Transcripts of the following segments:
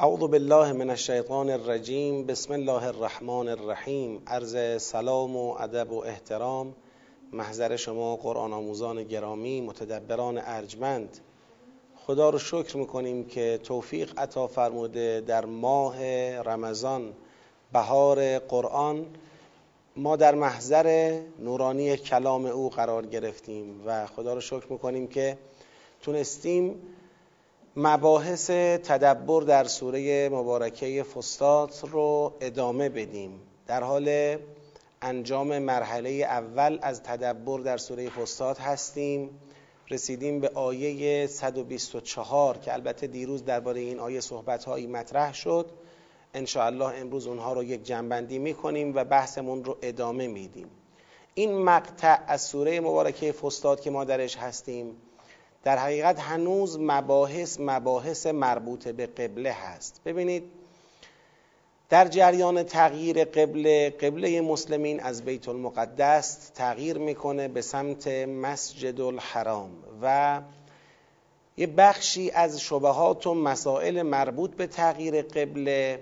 اعوذ بالله من الشیطان الرجیم بسم الله الرحمن الرحیم. عرض سلام و ادب و احترام. محضر شما قرآن آموزان گرامی متدبران ارجمند. خدا رو شکر می‌کنیم که توفیق عطا فرموده در ماه رمضان بهار قرآن. ما در محضر نورانی کلام او قرار گرفتیم و خدا رو شکر می‌کنیم که تونستیم مباحث تدبر در سوره مبارکه فستات رو ادامه بدیم. در حال انجام مرحله اول از تدبر در سوره فستات هستیم. رسیدیم به آیه 124 که البته دیروز درباره این آیه صحبت هایی مطرح شد. الله امروز اونها رو یک جنبندی می‌کنیم و بحثمون رو ادامه میدیم. این مقطع از سوره مبارکه فستاد که ما درش هستیم در حقیقت هنوز مباحث مباحث مربوط به قبله هست. ببینید در جریان تغییر قبله قبله مسلمین از بیت المقدس تغییر می‌کنه به سمت مسجد الحرام و یه بخشی از شبهات و مسائل مربوط به تغییر قبله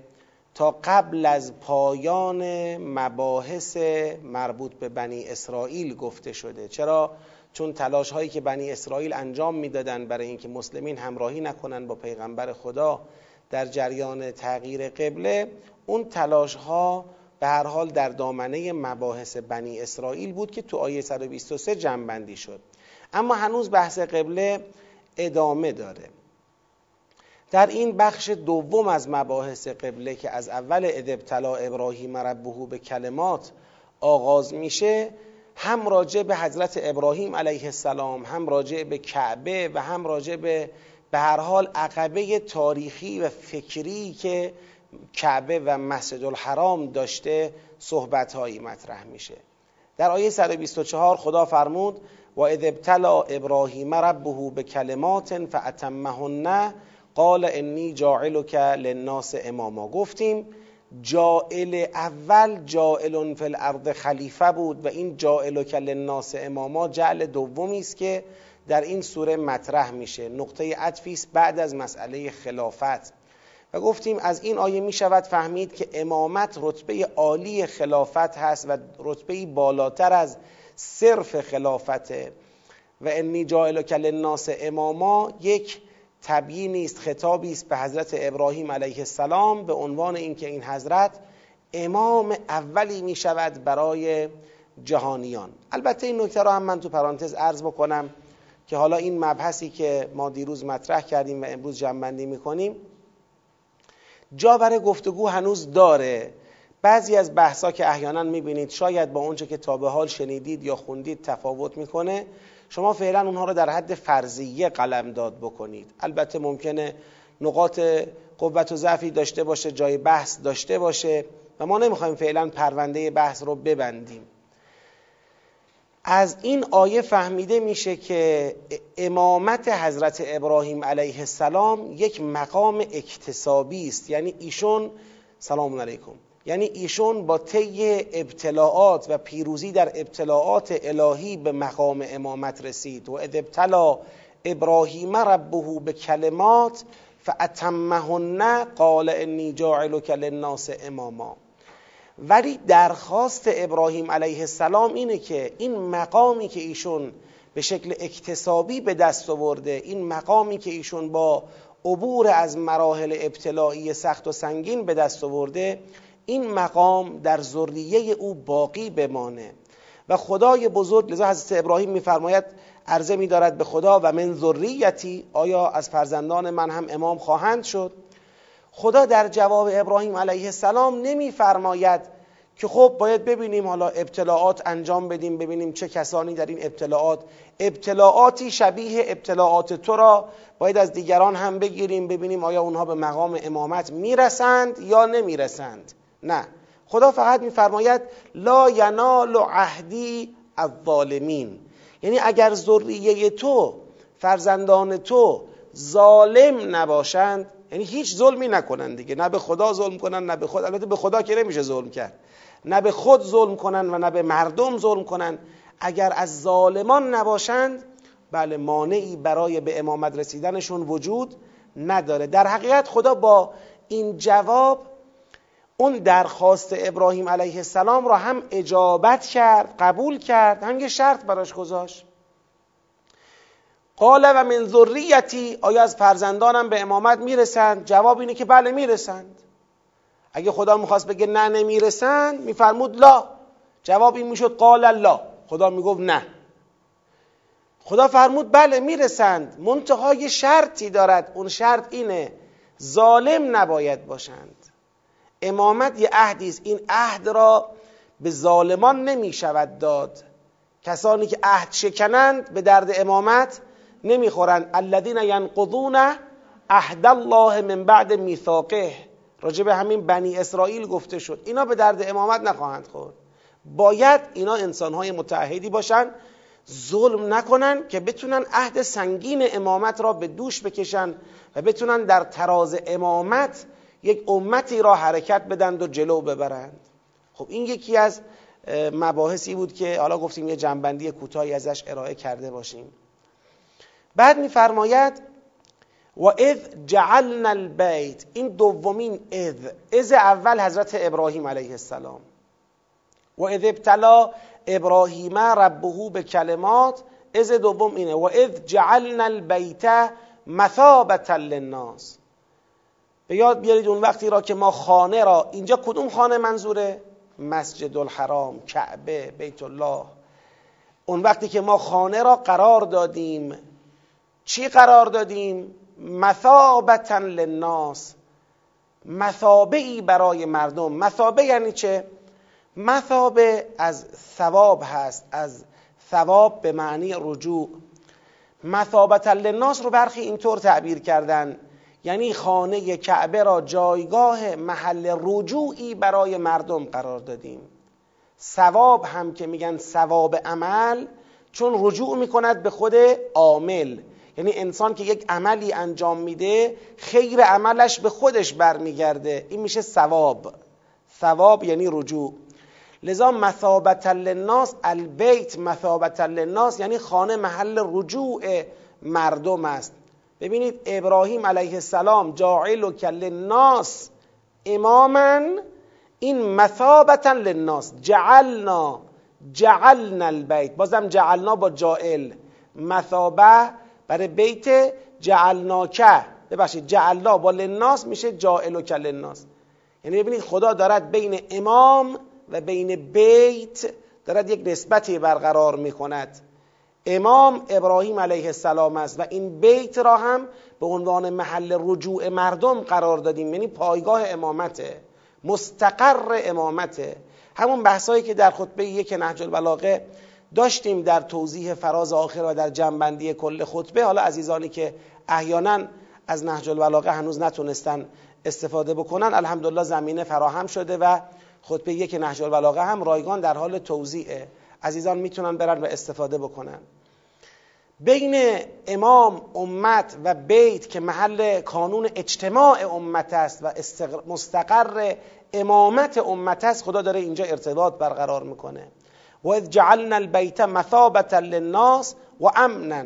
تا قبل از پایان مباحث مربوط به بنی اسرائیل گفته شده. چرا؟ چون تلاش هایی که بنی اسرائیل انجام می‌دادند برای اینکه مسلمین همراهی نکنند با پیغمبر خدا در جریان تغییر قبله اون تلاش ها به هر حال در دامنه مباحث بنی اسرائیل بود که تو آیه 123 جنبندی شد. اما هنوز بحث قبله ادامه داره. در این بخش دوم از مباحث قبله که از اول ادبتلا ابراهیم ربهو به کلمات آغاز میشه هم راجع به حضرت ابراهیم علیه السلام هم راجع به کعبه و هم راجع به به هر حال عقبه تاریخی و فکری که کعبه و مسجد الحرام داشته صحبت هایی مطرح میشه. در آیه 124 خدا فرمود و اذ ابتلا ابراهیم ربه به کلمات فاتمهن قال انی جاعلک للناس اماما. گفتیم جائل اول جائل فی الارض خلیفه بود و این جائل کل ناس اماما جعل دومی است که در این سوره مطرح میشه. نقطه عطفی است بعد از مسئله خلافت. و گفتیم از این آیه می شود فهمید که امامت رتبه عالی خلافت هست و رتبه بالاتر از صرف خلافته. و انی کل ناس اماما یک تبیینی است خطابی است به حضرت ابراهیم علیه السلام به عنوان اینکه این حضرت امام اولی می شود برای جهانیان. البته این نکته را هم من تو پرانتز عرض بکنم که حالا این مبحثی که ما دیروز مطرح کردیم و امروز جنبندی می‌کنیم جا برای گفتگو هنوز داره. بعضی از بحثا که احیانا می‌بینید شاید با اونچه که تا به حال شنیدید یا خوندید تفاوت می‌کنه. شما فعلا اونها رو در حد فرضیه قلم داد بکنید. البته ممکنه نقاط قوت و ضعفی داشته باشه جای بحث داشته باشه و ما نمی‌خوایم فعلا پرونده بحث رو ببندیم. از این آیه فهمیده میشه که امامت حضرت ابراهیم علیه السلام یک مقام اکتسابی است. یعنی ایشون سلام علیکم یعنی ایشون با طی ابتلاعات و پیروزی در ابتلاعات الهی به مقام امامت رسید. و ابتلا ابراهیم ربه به کلمات فاتمهن قال انی جاعلک للناس اماما. ولی درخواست ابراهیم علیه السلام اینه که این مقامی که ایشون به شکل اکتسابی به دست آورده این مقامی که ایشون با عبور از مراحل ابتلاعی سخت و سنگین به دست آورده این مقام در ذریه او باقی بمانه. و خدای بزرگ لذا حضرت ابراهیم میفرماید عرضه میدارد به خدا و من ذریتی آیا از فرزندان من هم امام خواهند شد؟ خدا در جواب ابراهیم علیه السلام نمیفرماید که خب باید ببینیم حالا ابتلاعات انجام بدیم ببینیم چه کسانی در این ابتلاعات. ابتلاعاتی شبیه ابتلاعات تو را باید از دیگران هم بگیریم ببینیم آیا اونها به مقام امامت می‌رسند یا نمی‌رسند. نه. خدا فقط میفرماید لا ینال عهدی الظالمین. یعنی اگر ذریه تو فرزندان تو ظالم نباشند یعنی هیچ ظلمی نکنند دیگه. نه به خدا ظلم کنن نه به خود. البته به خدا که نمیشه ظلم کرد. نه به خود ظلم کنن و نه به مردم ظلم کنن. اگر از ظالمان نباشند بله مانعی برای به امامت رسیدنشون وجود نداره. در حقیقت خدا با این جواب اون درخواست ابراهیم علیه السلام را هم اجابت کرد قبول کرد. هم یه شرط براش گذاشت. قال و من ذریتی آیا از فرزندانم به امامت می‌رسند؟ جواب اینه که بله می‌رسند. اگه خدا می‌خواست بگه نه نمی‌رسند میفرمود لا. جواب این می‌شد قال الله خدا می‌گفت نه. خدا فرمود بله می‌رسند. منتهای شرطی دارد. اون شرط اینه ظالم نباید باشند. امامت یه عهدی است. این عهد را به ظالمان نمی شود داد. کسانی که عهد شکنند به درد امامت نمی‌خورند. الذین ینقضون عهد الله من بعد میثاقه. راجع به همین بنی اسرائیل گفته شد. اینا به درد امامت نخواهند خورد. باید اینا انسانهای متعهدی باشند ظلم نکنن که بتونن عهد سنگین امامت را به دوش بکشن و بتونن در تراز امامت یک امتی را حرکت بدند و جلو ببرند. خب این یکی از مباحثی بود که حالا گفتیم یه جنبندی کوتاهی ازش ارائه کرده باشیم. بعد میفرماید و اذ جعلنا البیت. این دومین اذ. اذ اول حضرت ابراهیم علیه السلام. و اذ ابتلا ابراهیم ربه به کلمات از دوم اینه و اذ جعلنا البیت مثابتا للناس. به یاد بیارید اون وقتی را که ما خانه را اینجا کدوم خانه منظوره؟ مسجد الحرام کعبه بیت الله اون وقتی که ما خانه را قرار دادیم چی قرار دادیم؟ مثابتا للناس. مثابه ای برای مردم. مثابه یعنی چه؟ مثابه از ثواب هست. از ثواب به معنی رجوع. مثابتا للناس رو برخی اینطور تعبیر کردن. یعنی خانه کعبه را جایگاه محل رجوعی برای مردم قرار دادیم. ثواب هم که میگن ثواب عمل چون رجوع می‌کند به خود عامل. یعنی انسان که یک عملی انجام میده خیر عملش به خودش برمیگرده. این میشه ثواب. ثواب یعنی رجوع. لذا مثابت للناس البیت مثابت للناس یعنی خانه محل رجوع مردم است. ببینید ابراهیم علیه السلام جاعل و کل ناس اماما این مثابتا للناس. جعلنا جعلنا البیت. بازم جعلنا با جائل مثابه برای بیت جعلناکه. ببخشید جعلنا با للناس میشه جائل و کل ناس یعنی ببینید خدا دارد بین امام و بین بیت دارد یک نسبتی برقرار می‌کند. امام ابراهیم علیه السلام است و این بیت را هم به عنوان محل رجوع مردم قرار دادیم. یعنی پایگاه امامته مستقر امامته. همون بحثایی که در خطبه یک نهج البلاغه داشتیم در توضیح فراز آخر و در جنبندی کل خطبه. حالا عزیزانی که احیانا از نهج البلاغه هنوز نتونستن استفاده بکنن الحمدلله زمینه فراهم شده و خطبه یک نهج البلاغه هم رایگان در حال توضیحه. عزیزان می‌تونن برن و استفاده بکنن. بین امام امت و بیت که محل کانون اجتماع امت است و مستقر امامت امت است خدا داره اینجا ارتباط برقرار می‌کنه. و اذ جعلنا البیت مثابتا للناس و امنا.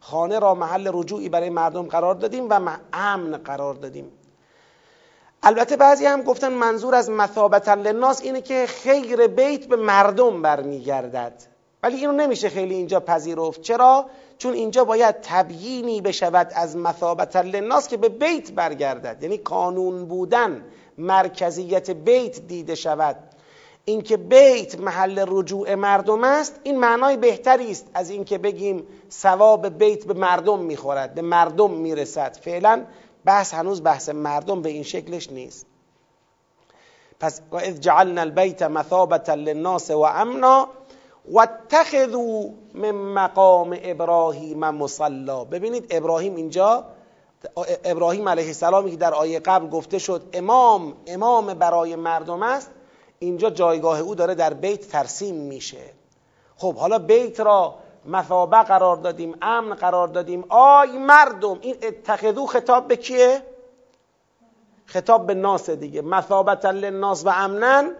خانه را محل رجوعی برای مردم قرار دادیم و امن قرار دادیم. البته بعضی هم گفتن منظور از مثابتا للناس اینه که خیر بیت به مردم برمیگردد. ولی اینو نمیشه خیلی اینجا پذیرفت. چرا؟ چون اینجا باید تبیینی بشود از مثابت للناس که به بیت برگردد. یعنی قانون بودن مرکزیت بیت دیده شود. اینکه بیت محل رجوع مردم است این معنای بهتری است از اینکه بگیم ثواب بیت به مردم می‌خورد به مردم می‌رسد. فعلا بحث هنوز بحث مردم به این شکلش نیست. پس اذ جعلنا البیت مثابتا للناس و امنا واتخذوا من مقام ابراهیم مصلا. ببینید ابراهیم اینجا ابراهیم علیه السلامی که در آیه قبل گفته شد امام امام برای مردم است اینجا جایگاه او داره در بیت ترسیم میشه. خب حالا بیت را مثابه قرار دادیم امن قرار دادیم. آی مردم این اتخذو خطاب به کیه؟ خطاب به ناس دیگه. مثابتا للناس و امنن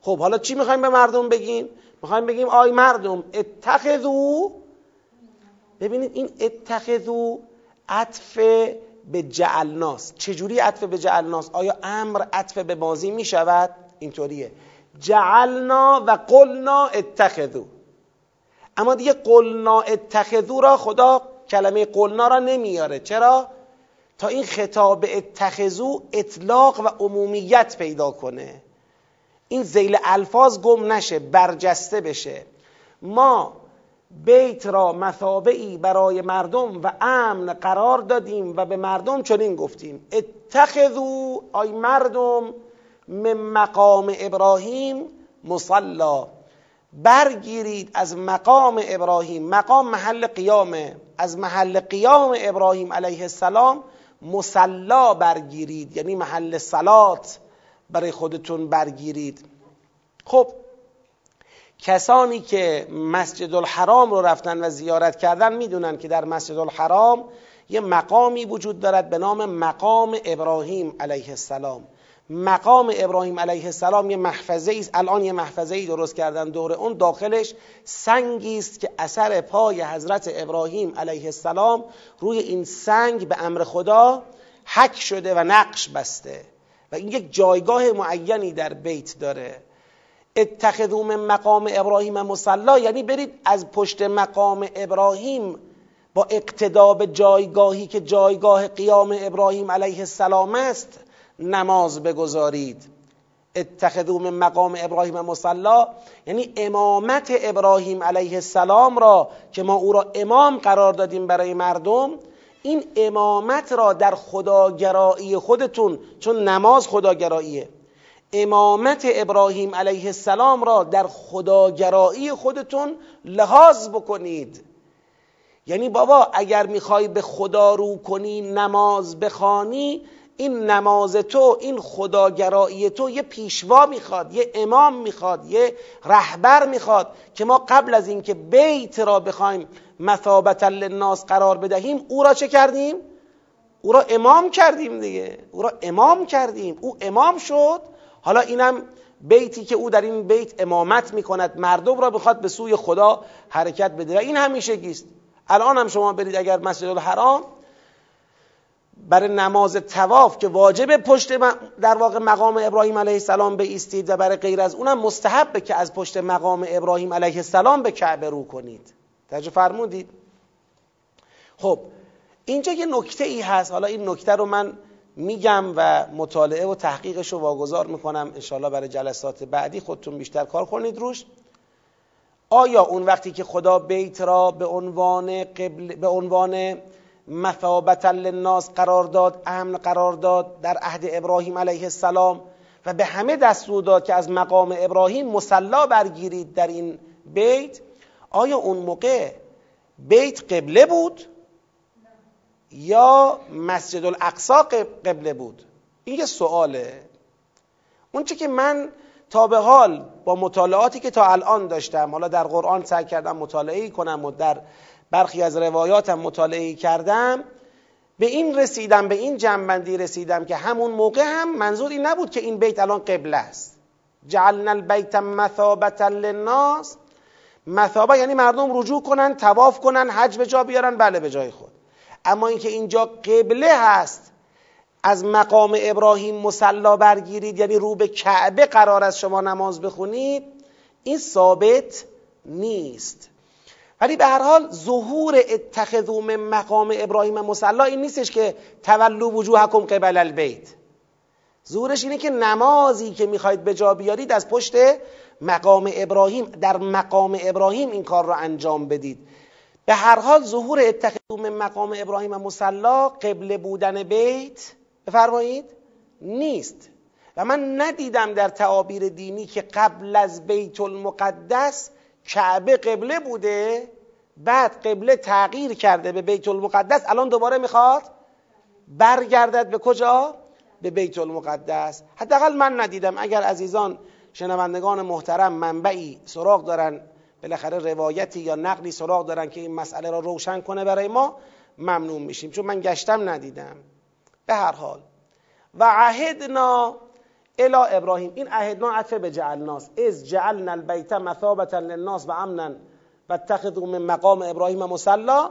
خب حالا چی می‌خوایم به مردم بگیم؟ می‌خوایم بگیم آی مردم اتخذو. ببینید این اتخذو عطف به جعلناس. چجوری عطف به جعلناس؟ آیا امر عطف به ماضی می شود اینطوریه. جعلنا و قلنا اتخذو. اما دیگه قلنا اتخذو را خدا کلمه قلنا را نمیاره. چرا؟ تا این خطاب اتخذو اطلاق و عمومیت پیدا کنه. این زیل الفاظ گم نشه برجسته بشه. ما بیت را مثابعی برای مردم و امن قرار دادیم و به مردم چنین گفتیم. اتخذو آی مردم من مقام ابراهیم مصلا. برگیرید از مقام ابراهیم. مقام محل قیامه. از محل قیام ابراهیم علیه السلام مسلا برگیرید. یعنی محل سلات برای خودتون برگیرید. خب کسانی که مسجد الحرام رو رفتن و زیارت کردن می‌دونن که در مسجد الحرام یه مقامی وجود دارد به نام مقام ابراهیم علیه السلام. مقام ابراهیم علیه السلام یه محفظه است. الان یه محفظه ای درست کردن دور اون. داخلش سنگی است که اثر پای حضرت ابراهیم علیه السلام روی این سنگ به امر خدا حک شده و نقش بسته. و این یک جایگاه معینی در بیت داره. اتخذو من مقام ابراهیم مصلا یعنی برید از پشت مقام ابراهیم با اقتدا به جایگاهی که جایگاه قیام ابراهیم علیه السلام است نماز بگذارید. اتخذو من مقام ابراهیم مصلا یعنی امامت ابراهیم علیه السلام را که ما او را امام قرار دادیم برای مردم این امامت را در خداگرایی خودتون چون نماز خداگراییه. امامت ابراهیم علیه السلام را در خداگرایی خودتون لحاظ بکنید. یعنی بابا اگر می‌خوای به خدا رو کنی نماز بخوانی این نماز تو این خداگرایی تو یه پیشوا می‌خواد یه امام می‌خواد یه رهبر می‌خواد که ما قبل از اینکه بیت را بخوایم مثابتا للناس قرار بدهیم او را چه کردیم؟ او را امام کردیم دیگه. او را امام کردیم. او امام شد. حالا اینم بیتی که او در این بیت امامت می‌کند. مردم را بخواد به سوی خدا حرکت بده. و این همیشه گیست الان هم شما برید اگر مسجد الحرام برای نماز تواف که واجب پشت در واقع مقام ابراهیم علیه السلام ایستید و برای غیر از اونم مستحبه که از پشت مقام ابراهیم علیه السلام به کعبه رو کنید. توجه فرمودید؟ خب اینجا یه نکته ای هست. حالا این نکته رو من میگم و مطالعه و تحقیقش رو واگذار می‌کنم انشالله برای جلسات بعدی خودتون بیشتر کار کنید روش. آیا اون وقتی که خدا بیت را به عنوان قبل به عنوان مثابتا للناس قرار داد امن قرار داد در عهد ابراهیم علیه السلام و به همه دستور داد که از مقام ابراهیم مسلا برگیرید در این بیت آیا اون موقع بیت قبله بود یا مسجد الاقصا قبله بود؟ این یه سواله. اونچه که من تا به حال با مطالعاتی که تا الان داشتم حالا در قرآن سعی کردم مطالعه کنم و در برخی از روایاتم مطالعه کردم به این رسیدم به این جنبندی رسیدم که همون موقع هم منظور این نبود که این بیت الان قبله است. جعلنا البیت مثابتا للناس مثابه یعنی مردم رجوع کنن تواف کنن حج به جا بیارن بله به جای خود. اما اینکه اینجا قبله هست از مقام ابراهیم مسلا برگیرید یعنی رو به کعبه قرار از شما نماز بخونید این ثابت نیست. ولی به هر حال ظهور اتخذو من مقام ابراهیم مسلا این نیستش که تولو وجوهکم قبل البیت. ظهورش اینه که نمازی که می‌خواید به جا بیارید از پشت مقام ابراهیم در مقام ابراهیم این کار رو انجام بدید. به هر حال ظهور اتخذو من مقام ابراهیم مسلا قبل بودن بیت بفرمایید نیست. و من ندیدم در تعابیر دینی که قبل از بیت المقدس کعبه قبله بوده بعد قبله تغییر کرده به بیت المقدس. الان دوباره می‌خواد برگردد به کجا؟ به بیت المقدس. حداقل من ندیدم. اگر عزیزان شنوندگان محترم منبعی سراغ دارن بالاخره روایتی یا نقلی سراغ دارن که این مسئله را روشن کنه برای ما ممنون میشیم. چون من گشتم ندیدم. به هر حال. و عهدنا الا ابراهیم. این عهدنا عطف به جعلناس از جعلنا البیت مثابتا للناس و امنا و من مقام ابراهیم مسلا.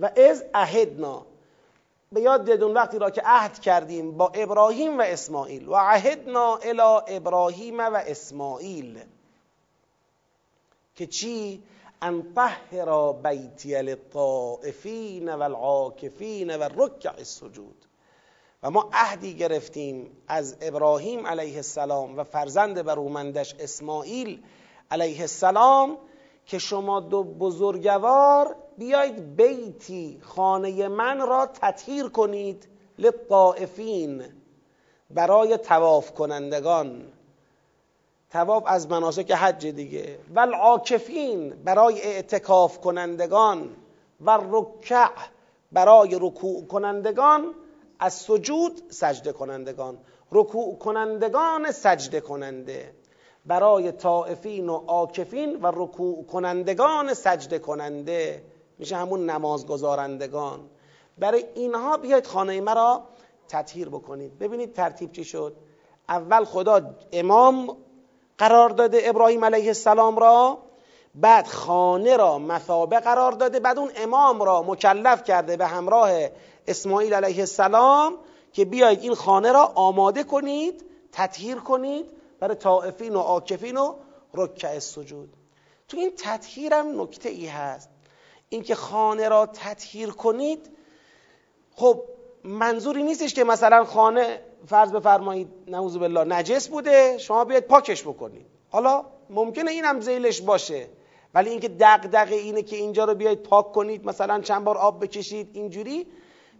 و از عهدنا. به یاد بدون وقتی را که عهد کردیم با ابراهیم و اسماعیل. و عهدنا الی ابراهیم و اسماعیل. که چی؟ ان طهر بیتی للطائفین والعاکفین و رکع السجود. و ما عهدی گرفتیم از ابراهیم علیه السلام و فرزند برومندش اسماعیل علیه السلام که شما دو بزرگوار بیایید بیتی خانه من را تطهیر کنید لطائفین برای تواف کنندگان. تواف از مناسک حج دیگه. و العاکفین برای اعتکاف کنندگان. و رکع برای رکوع کنندگان. از سجود سجده کنندگان. رکوع کنندگان سجده کننده. برای طائفین و عاکفین و رکوع کنندگان سجده کننده. میشه همون نماز گذارندگان برای اینها بیاید خانه مرا تطهیر بکنید. ببینید ترتیب چی شد. اول خدا امام قرار داده ابراهیم علیه السلام را بعد خانه را مثابه قرار داده بعد اون امام را مکلف کرده به همراه اسماعیل علیه السلام که بیایید این خانه را آماده کنید تطهیر کنید. برای طائفین و عاکفین و رکع سجود. تو این تطهیرم نکته ای هست. اینکه خانه را تطهیر کنید خب منظوری نیستش که مثلا خانه فرض بفرمایید نعوذ بالله نجس بوده شما بیاید پاکش بکنید. حالا ممکنه اینم زیلش باشه ولی اینکه دغدغه اینه که اینجا رو بیاید پاک کنید مثلا چند بار آب بکشید اینجوری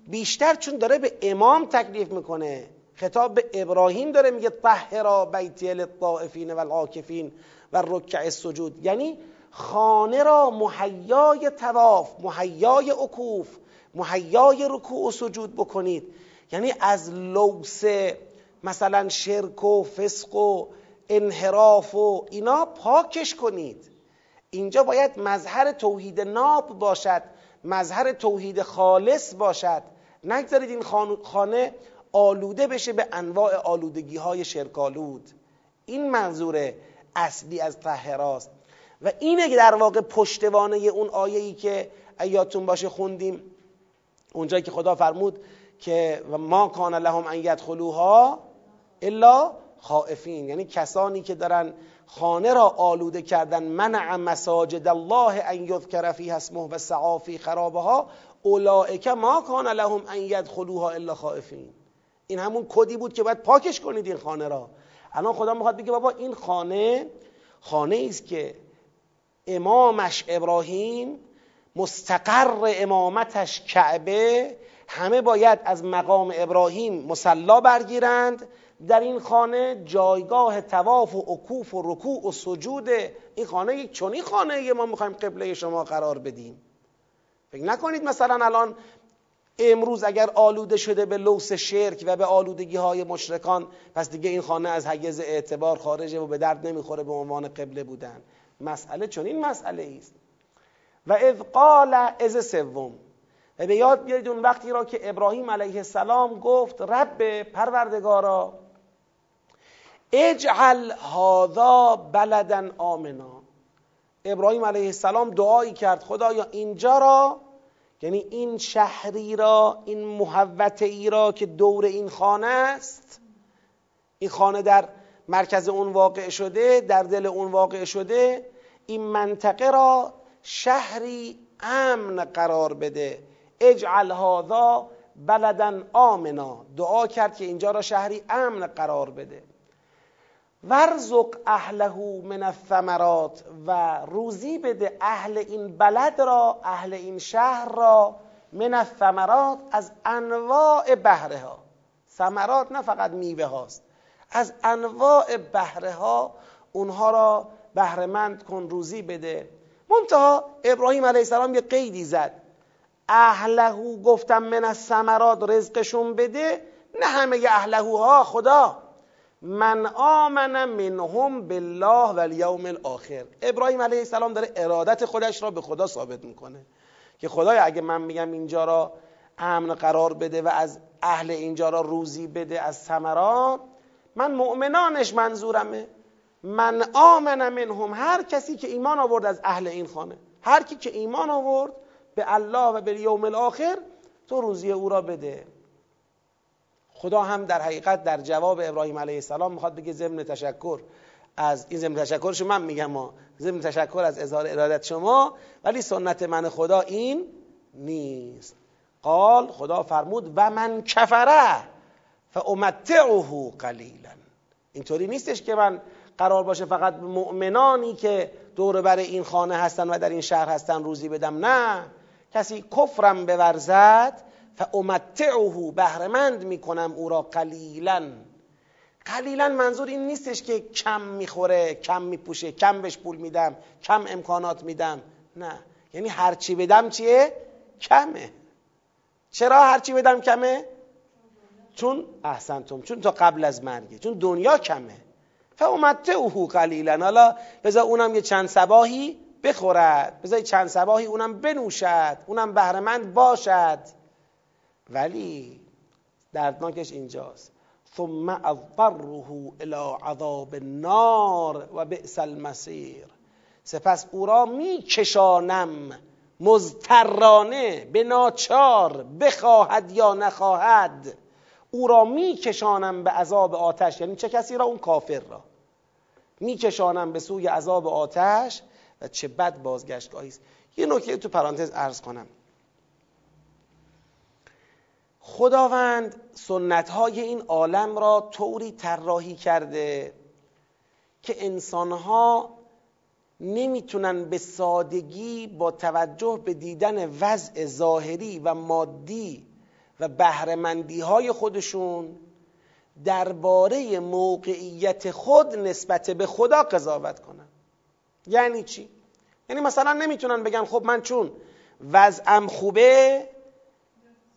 بیشتر چون داره به امام تکلیف می‌کنه. خطاب به ابراهیم داره میگه طهرا بیتی للطائفین والعاکفین و رکع السجود. یعنی خانه را مهیای تواف مهیای عکوف مهیای رکوع و سجود بکنید. یعنی از لوس مثلا شرک و فسق و انحراف و اینا پاکش کنید. اینجا باید مظهر توحید ناب باشد مظهر توحید خالص باشد. نگذارید این خانه آلوده بشه به انواع آلودگی های شرکالود این منظور اصلی از طهراست. و اینه که در واقع پشتوانه اون آیه ای که ایاتون باشه خوندیم اونجایی که خدا فرمود که ما کان لهم ان یدخلوها الا خائفین. یعنی کسانی که دارن خانه را آلوده کردن منع مساجد الله ان یذکر فیها اسمه و سعا فی خرابها اولئک ما کان لهم ان یدخلوها الا خائفین. این همون کدی بود که باید پاکش کنید این خانه را. الان خدا می‌خواد بگه بابا این خانه خانه است که امامش ابراهیم مستقر امامتش کعبه همه باید از مقام ابراهیم مسلا برگیرند. در این خانه جایگاه تواف و عکوف و رکوع و سجود. این خانه یک چونی خانه ما می‌خوایم قبله شما قرار بدیم. فکر نکنید مثلا الان امروز اگر آلوده شده به لوس شرک و به آلودگی های مشرکان پس دیگه این خانه از حیز اعتبار خارجه و به درد نمی‌خوره به عنوان قبله بودن. مسئله چون این مسئله است. و اذ قال از سوم. و به یاد بیارید اون وقتی را که ابراهیم علیه السلام گفت رب پروردگارا اجعل هذا بلدا آمنا. ابراهیم علیه السلام دعایی کرد خدایا اینجا را یعنی این شهری را این محوته ای را که دور این خانه است این خانه در مرکز اون واقع شده در دل اون واقع شده این منطقه را شهری امن قرار بده. اجعل هذا بلدا آمنا. دعا کرد که اینجا را شهری امن قرار بده. ورزق اهله من الثمرات و روزی بده اهل این بلد را اهل این شهر را من الثمرات از انواع بهره ها ثمرات نه فقط میوه هاست از انواع بهره ها اونها را بهرهمند کن روزی بده. منتها ابراهیم علیه السلام یه قیدی زد. اهلهو گفتم من از ثمرات رزقشون بده نه همه اهلهوها خدا. من آمن منهم بالله و الیوم الاخر. ابراهیم علیه السلام داره ارادت خودش را به خدا ثابت می‌کنه که خدای اگه من میگم اینجا را امن قرار بده و از اهل اینجا را روزی بده از ثمرات من مؤمنانش منظورمه. من آمن منهم هر کسی که ایمان آورد از اهل این خانه هر کی که ایمان آورد به الله و به یوم الاخر تو روزی او را بده. خدا هم در حقیقت در جواب ابراهیم علیه السلام می‌خواد بگه ضمن تشکر از این ضمن تشکرش من میگم ما ضمن تشکر از اظهار ارادت شما ولی سنت من خدا این نیست. قال خدا فرمود و من کفره فامتعه قلیلا. اینطوری نیستش که من قرار باشه فقط مؤمنانی که دور بر این خانه هستن و در این شهر هستن روزی بدم. نه. کسی کفرم بورزد فامتعه بهرمند می‌کنم او را قلیلا. قلیلا منظور این نیستش که کم می‌خوره کم میپوشه کم بهش پول میدم کم امکانات میدم. نه. یعنی هرچی بدم چیه؟ کمه. چرا هرچی بدم کمه؟ چون احسنتم. چون تا قبل از مرگه. چون دنیا کمه. فامته اوهو قلیلا. حالا بذار اونم یه چند سباهی بخورد. بذار چند سباهی اونم بنوشد. اونم بهرمند باشد. ولی دردناکش اینجاست. ثم اضطره الى عذاب النار و بئس المصیر. سپس او را میکشانم مزترانه به ناچار بخواهد یا نخواهد. او را میکشانم به عذاب آتش. یعنی چه کسی را؟ اون کافر را. میکشانم به سوی عذاب آتش و چه بد بازگشتگاهی است. یه نکته تو پرانتز عرض کنم. خداوند سنت های این عالم را طوری طراحی کرده که انسانها نمی‌تونن به سادگی با توجه به دیدن وضع ظاهری و مادی و بهرهمندی های خودشون درباره موقعیت خود نسبت به خدا قضاوت کنن یعنی چی؟ یعنی مثلا نمی‌تونن بگن خب من چون وضعم خوبه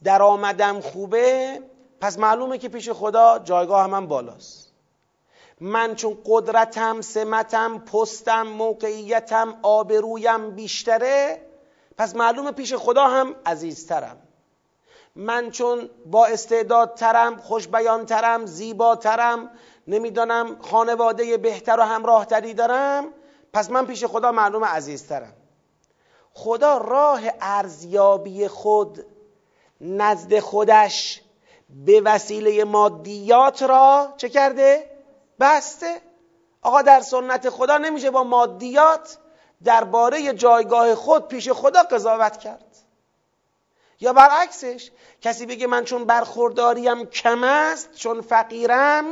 درآمدم خوبه پس معلومه که پیش خدا جایگاه من بالاست. من چون قدرتم سمتم پستم موقعیتم آبرویم بیشتره پس معلومه پیش خدا هم عزیزترم. من چون با استعدادترم خوشبیانترم زیباترم نمی‌دانم خانواده بهتر و همراهتری دارم پس من پیش خدا معلوم عزیزترم. خدا راه ارزیابی خود نزد خودش به وسیله مادیات را چه کرده؟ بسته آقا در سنت خدا نمیشه با مادیات درباره جایگاه خود پیش خدا قضاوت کرد یا برعکسش کسی بگه من چون برخورداریم کم است چون فقیرم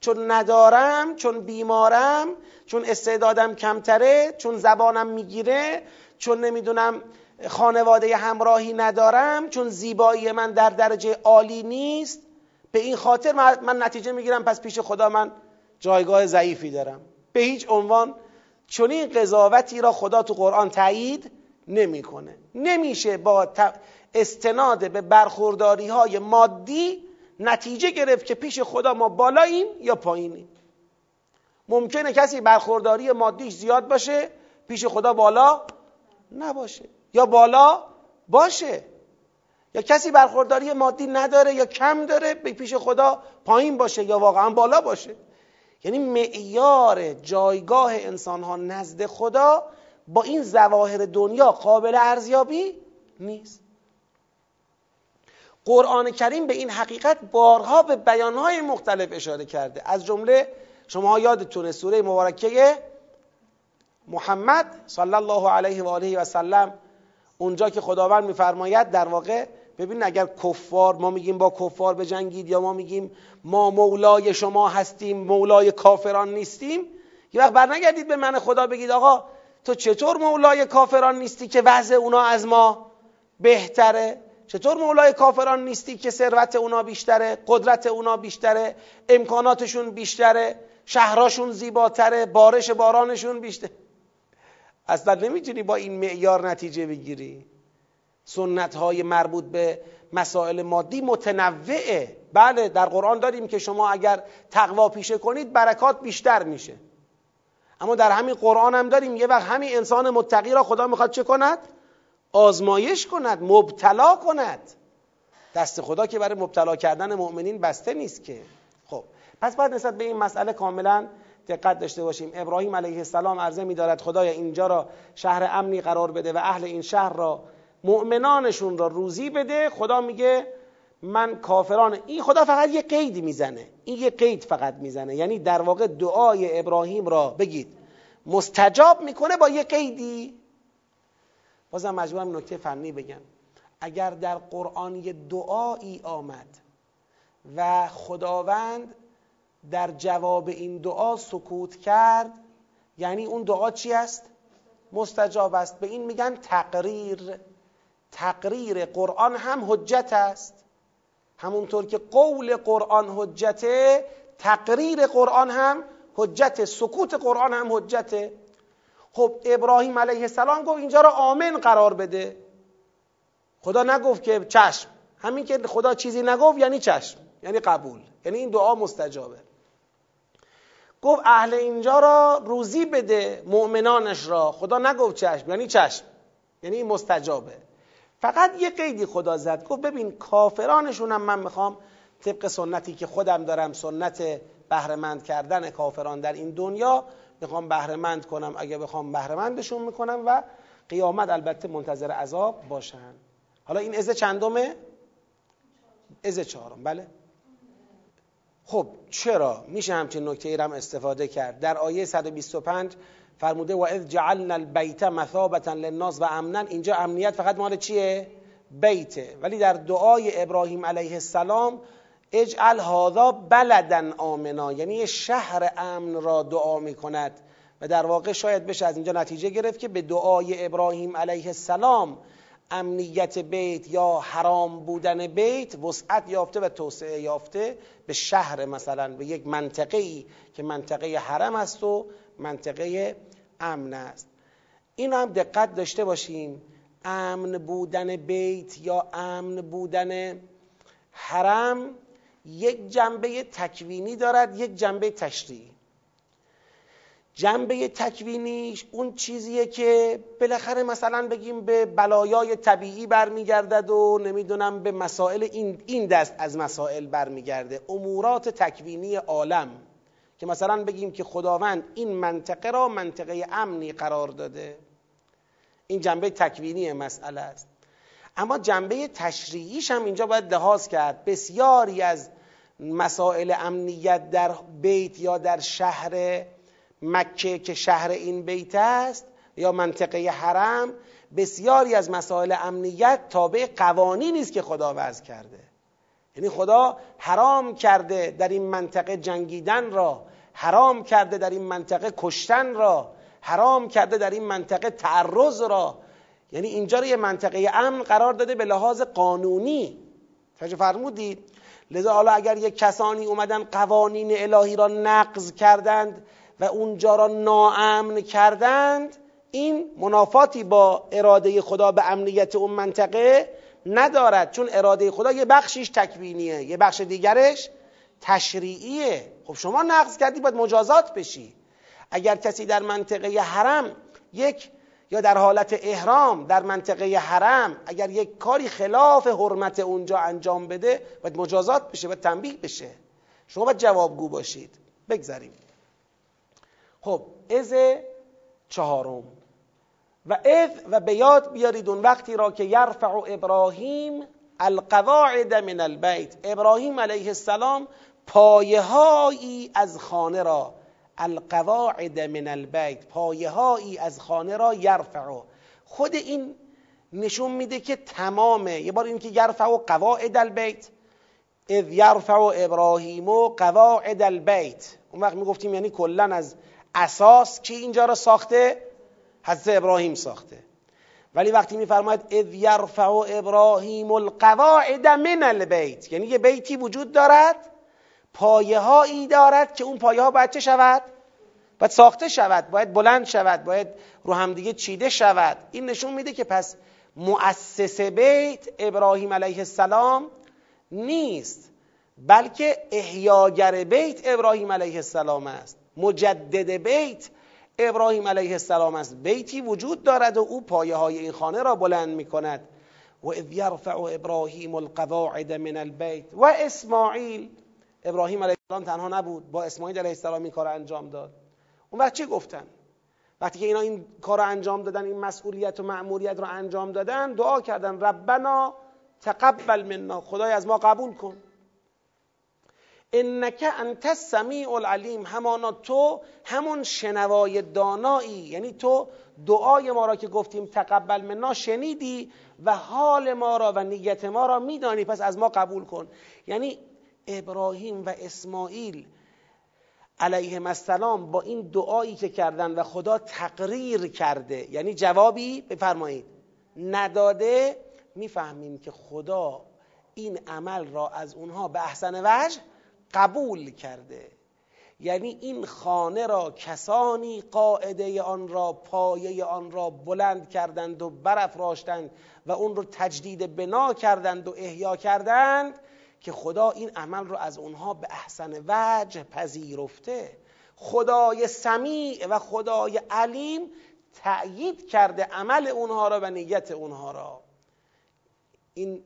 چون ندارم چون بیمارم چون استعدادم کمتره چون زبانم می‌گیره چون نمی‌دونم خانواده همراهی ندارم چون زیبایی من در درجه عالی نیست. به این خاطر من نتیجه می‌گیرم پس پیش خدا من جایگاه ضعیفی دارم. به هیچ عنوان چون این قضاوتی را خدا تو قرآن تایید نمی‌کنه. نمیشه با استناد به برخورداری های مادی نتیجه گرفت که پیش خدا ما بالاییم یا پایینیم. ممکنه کسی برخورداری مادیش زیاد باشه پیش خدا بالا نباشه. یا بالا باشه. یا کسی برخورداری مادی نداره یا کم داره به پیش خدا پایین باشه یا واقعا بالا باشه. یعنی معیار جایگاه انسان ها نزد خدا با این زواهر دنیا قابل ارزیابی نیست. قرآن کریم به این حقیقت بارها به بیانهای مختلف اشاره کرده. از جمله شما یادتونه سوره مبارکه محمد صلی الله علیه و آله و سلم اونجا که خداوند میفرماید در واقع ببین اگر کفار ما میگیم با کفار بجنگید یا ما میگیم ما مولای شما هستیم مولای کافران نیستیم یه وقت برنگردید به من خدا بگید آقا تو چطور مولای کافران نیستی که وضع اونا از ما بهتره؟ چطور مولای کافران نیستی که ثروت اونا بیشتره قدرت اونا بیشتره امکاناتشون بیشتره شهراشون زیباتره بارش بارانشون بیشتره؟ اصلا نمی‌تونی با این معیار نتیجه بگیری. سنت های مربوط به مسائل مادی متنوعه. بله در قرآن داریم که شما اگر تقوا پیشه کنید برکات بیشتر میشه. اما در همین قرآن هم داریم یه وقت همین انسان متقی را خدا می‌خواد چه کند؟ آزمایش کند مبتلا کند. دست خدا که برای مبتلا کردن مؤمنین بسته نیست که. خب پس باید نسبت به این مسئله کاملا دقت داشته باشیم. ابراهیم علیه السلام عرضه میدارد خدایا اینجا را شهر امنی قرار بده و اهل این شهر را مؤمنانشون را روزی بده. خدا میگه من کافران این خدا فقط یه قید می‌زنه. این یه قید فقط می‌زنه. یعنی در واقع دعای ابراهیم را بگید. مستجاب می‌کنه با یه قیدی. بازم مجبورم نکته فنی بگم. اگر در قرآن یه دعایی آمد و خداوند در جواب این دعا سکوت کرد. یعنی اون دعا چی است؟ مستجاب است. به این میگن تقریر. تقریر قرآن هم حجت است. همونطور که قول قرآن حجته تقریر قرآن هم حجت سکوت قرآن هم حجته. خب ابراهیم علیه السلام گفت اینجا را آمن قرار بده. خدا نگفت که چشم. همین که خدا چیزی نگفت یعنی چشم یعنی قبول. یعنی این دعا مستجابه. گفت اهل اینجا را روزی بده مؤمنانش را. خدا نگفت چشم. یعنی چشم. یعنی مستجابه. فقط یه قیدی خدا زد. گفت ببین کافرانشون هم من می‌خوام طبق سنتی که خودم دارم سنت بهرهمند کردن کافران در این دنیا می‌خوام بهرهمند کنم اگه بخوام بهرهمندشون می‌کنم و قیامت البته منتظر عذاب باشن. حالا این از چندمه؟ از چهارم. بله. خب چرا میشه همچین نکته ای استفاده کرد؟ در آیه 125 فرموده و اذ جعلنا البیت مثابتا للناس و امنا. اینجا امنیت فقط مال چیه؟ بیته. ولی در دعای ابراهیم علیه السلام اجعل هذا بلدا آمنا. یعنی شهر امن را دعا می کند و در واقع شاید بشه از اینجا نتیجه گرفت که به دعای ابراهیم علیه السلام امنیت بیت یا حرام بودن بیت وسعت یافته و توسعه یافته به شهر مثلا به یک منطقه ای که منطقه حرم است و منطقه امن است. این هم دقت داشته باشیم امن بودن بیت یا امن بودن حرم یک جنبه تکوینی دارد یک جنبه تشریعی. جنبه تکوینیش اون چیزیه که بالاخره مثلا بگیم به بلایای طبیعی برمیگردد و نمی‌دونم به مسائل این, این دست از مسائل برمیگرده. امورات تکوینی عالم که مثلا بگیم که خداوند این منطقه را منطقه امنی قرار داده. این جنبه تکوینی مسئله است. اما جنبه تشریعیش هم اینجا باید لحاظ کرد. بسیاری از مسائل امنیت در بیت یا در شهر مکه که شهر این بیت است یا منطقه حرم بسیاری از مسائل امنیت تابع قوانینی است که خدا وضع کرده. یعنی خدا حرام کرده در این منطقه جنگیدن را حرام کرده در این منطقه کشتن را حرام کرده در این منطقه تعرض را. یعنی اینجا رو یه منطقه امن قرار داده به لحاظ قانونی. توجه فرمودید؟ لذا حالا اگر یک کسانی اومدن قوانین الهی را نقض کردند و اونجا را ناامن کردند این منافاتی با اراده خدا به امنیت اون منطقه ندارد چون اراده خدا یه بخشیش تکوینیه یه بخش دیگرش تشریعیه. خب شما نقض کردی باید مجازات بشی. اگر کسی در منطقه حرم یک یا در حالت احرام در منطقه حرم اگر یک کاری خلاف حرمت اونجا انجام بده باید مجازات بشه باید تنبیه بشه. شما باید جوابگو باشید. بگذاریم. خب از چهارم. و اذ و به یاد بیارید اون وقتی را که یرفع ابراهیم القواعد من البیت. ابراهیم علیه السلام پایههایی از خانه را القواعد من البیت پایههایی از خانه را یرفع. خود این نشون میده که تمامه. یه بار این که یرفع قواعد البیت اذ یرفع ابراهیم و قواعد البیت. اون وقت می‌گفتیم یعنی کلا از اساس که اینجا را ساخته؟ حضرت ابراهیم ساخته. ولی وقتی میفرماید اذ یرفع ابراهیم القواعد من البیت یعنی یه بیتی وجود دارد پایه هایی دارد که اون پایه ها باید چه شود؟ باید ساخته شود باید بلند شود باید رو همدیگه چیده شود. این نشون میده که پس مؤسس بیت ابراهیم علیه السلام نیست بلکه احیاگر بیت ابراهیم علیه السلام است. مجدد بیت ابراهیم علیه السلام است بیتی وجود دارد و او پایه های این خانه را بلند می کند و اذ یرفع ابراهیم القواعد من البیت. و اسماعیل ابراهیم علیه السلام تنها نبود با اسماعیل علیه السلام این کار انجام داد. اون وقت چی گفتن؟ وقتی که اینا این کار رو انجام دادن این مسئولیت و مأموریت رو انجام دادن دعا کردن ربنا تقبل منا خدای از ما قبول کن. انک انت السمیع العلیم همانا تو همون شنوای دانایی یعنی تو دعای ما را که گفتیم تقبل منا شنیدی و حال ما را و نیت ما را میدانی. پس از ما قبول کن. یعنی ابراهیم و اسماعیل علیه السلام با این دعایی که کردن و خدا تقریر کرده. یعنی جوابی بفرمایید. نداده می‌فهمیم که خدا این عمل را از اونها به احسن وجه قبول کرده. یعنی این خانه را کسانی قاعده آن را پایه آن را بلند کردند و برافراشتند و اون رو تجدید بنا کردند و احیا کردند که خدا این عمل رو از اونها به احسن وجه پذیرفته. خدای سمیع و خدای علیم تأیید کرده عمل اونها را و نیت اونها را. این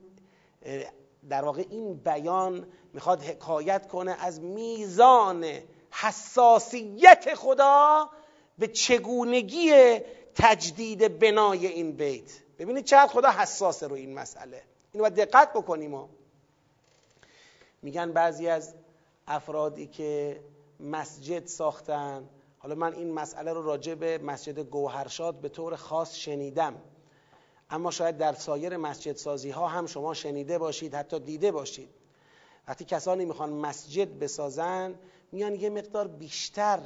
در واقع این بیان می‌خواد حکایت کنه از میزان حساسیت خدا به چگونگی تجدید بنای این بیت. ببینید چقدر خدا حساسه رو این مسئله. اینو باید دقت بکنیم. میگن بعضی از افرادی که مسجد ساختن حالا من این مسئله رو راجع به مسجد گوهرشاد به طور خاص شنیدم. اما شاید در سایر مسجد سازی ها هم شما شنیده باشید حتی دیده باشید. وقتی کسانی می‌خوان مسجد بسازن میان یه مقدار بیشتر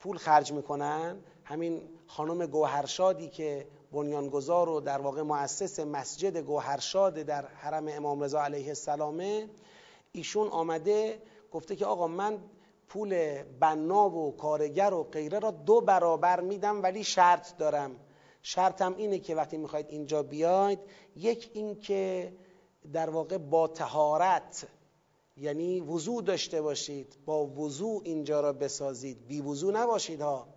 پول خرج می‌کنن. همین خانم گوهرشادی که بنیانگذار و در واقع مؤسس مسجد گوهرشاد در حرم امام رضا علیه السلامه ایشون آمده گفته که آقا من پول بنا و کارگر و غیره را دو برابر میدم ولی شرط دارم. شرطم اینه که وقتی می‌خواید اینجا بیاید یک این که در واقع با تهارت یعنی وضوع داشته باشید با وضوع اینجا را بسازید. بی وضوع نباشید ها.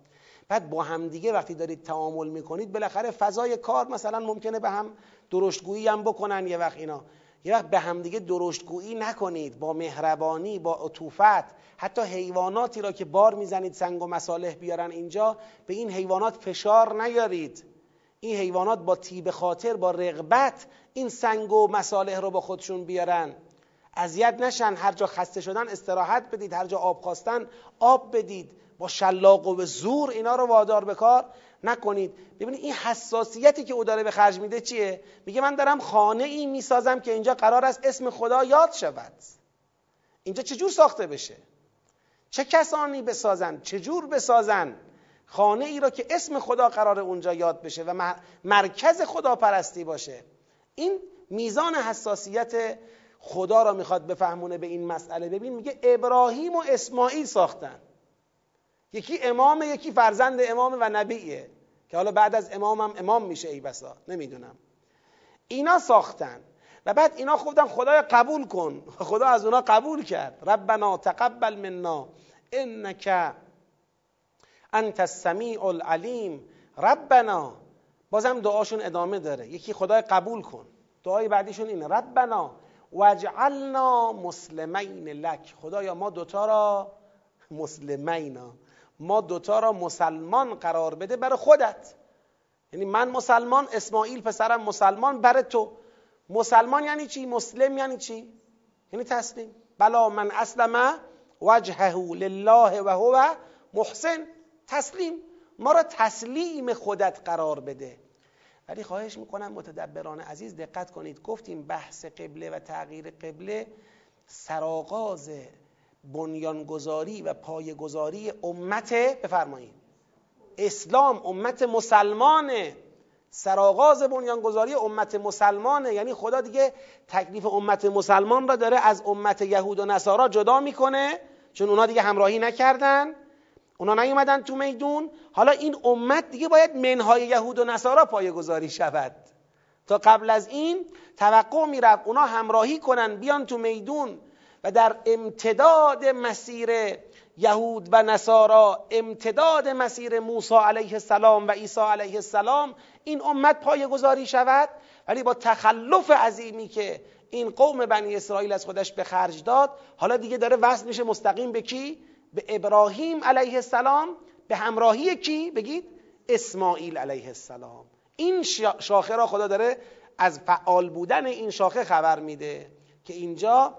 بعد با همدیگه وقتی دارید تعامل می‌کنید بالاخره فضای کار مثلا ممکنه به هم درشتگویی هم بکنن یه وقت اینا. یه وقت به همدیگه درشتگویی نکنید. با مهربانی با عطوفت. حتی حیواناتی را که بار می‌زنید سنگ و مصالح بیارن اینجا به این حیوانات فشار نیارید. این حیوانات با تیب خاطر با رغبت این سنگ و مصالح رو با خودشون بیارن. اذیت نشن هر جا خسته شدن استراحت بدید هر جا آب خواستن آب بدید. با شلاق و به زور اینا رو وادار به کار نکنید. ببینید این حساسیتی که او داره به خرج میده چیه؟ میگه من دارم خانه ای می‌سازم که اینجا قرار است اسم خدا یاد شود. اینجا چجور ساخته بشه؟ چه کسانی بسازن؟ چجور بسازن؟ خانه ای را که اسم خدا قرار اونجا یاد بشه و مرکز خدا پرستی باشه. این میزان حساسیت خدا را می‌خواد بفهمونه به این مسئله. ببین میگه ابراهیم و اسماعیل ساختن. یکی امامه یکی فرزند امامه و نبیه. که حالا بعد از امامم امام میشه ای بسا. نمی‌دونم. اینا ساختن. و بعد اینا خودن خدای قبول کن. خدا از اونا قبول کرد. ربنا تقبل منا. انک انت السمیع العلیم ربنا بازم دعاشون ادامه داره. یکی خدای قبول کن. دعای بعدیشون اینه. ربنا وجعلنا مسلمین لک خدایا ما دوتا را مسلمینا ما دوتا را مسلمان قرار بده برای خودت. یعنی من مسلمان اسماعیل پسرم مسلمان برای تو. مسلمان یعنی چی؟ مسلم یعنی چی؟ یعنی تسلیم. بلا من اسلم وجهه لله و هو محسن. تسلیم. ما را تسلیم خودت قرار بده. ولی خواهش می‌کنم متدبران عزیز دقت کنید. گفتیم بحث قبله و تغییر قبله سراغاز بنیانگذاری و پایگذاری امت بفرمایید. اسلام امت مسلمانه. سراغاز بنیانگذاری امت مسلمانه. یعنی خدا دیگه تکلیف امت مسلمان را داره از امت یهود و نصارا جدا می‌کنه چون اونا دیگه همراهی نکردن. اونا نیومدن تو میدون. حالا این امت دیگه باید منهای یهود و نصارا پایگذاری شود. تا قبل از این توقع می‌رفت اونا همراهی کنن بیان تو میدون و در امتداد مسیر یهود و نصارا امتداد مسیر موسی علیه السلام و عیسی علیه السلام این امت پایگذاری شود. ولی با تخلف عظیمی که این قوم بنی اسرائیل از خودش به خرج داد حالا دیگه داره وصل میشه مستقیم به کی؟ به ابراهیم علیه السلام به همراهی کی؟ بگید اسماعیل علیه السلام. این شاخه را خدا داره از فعال بودن این شاخه خبر میده که اینجا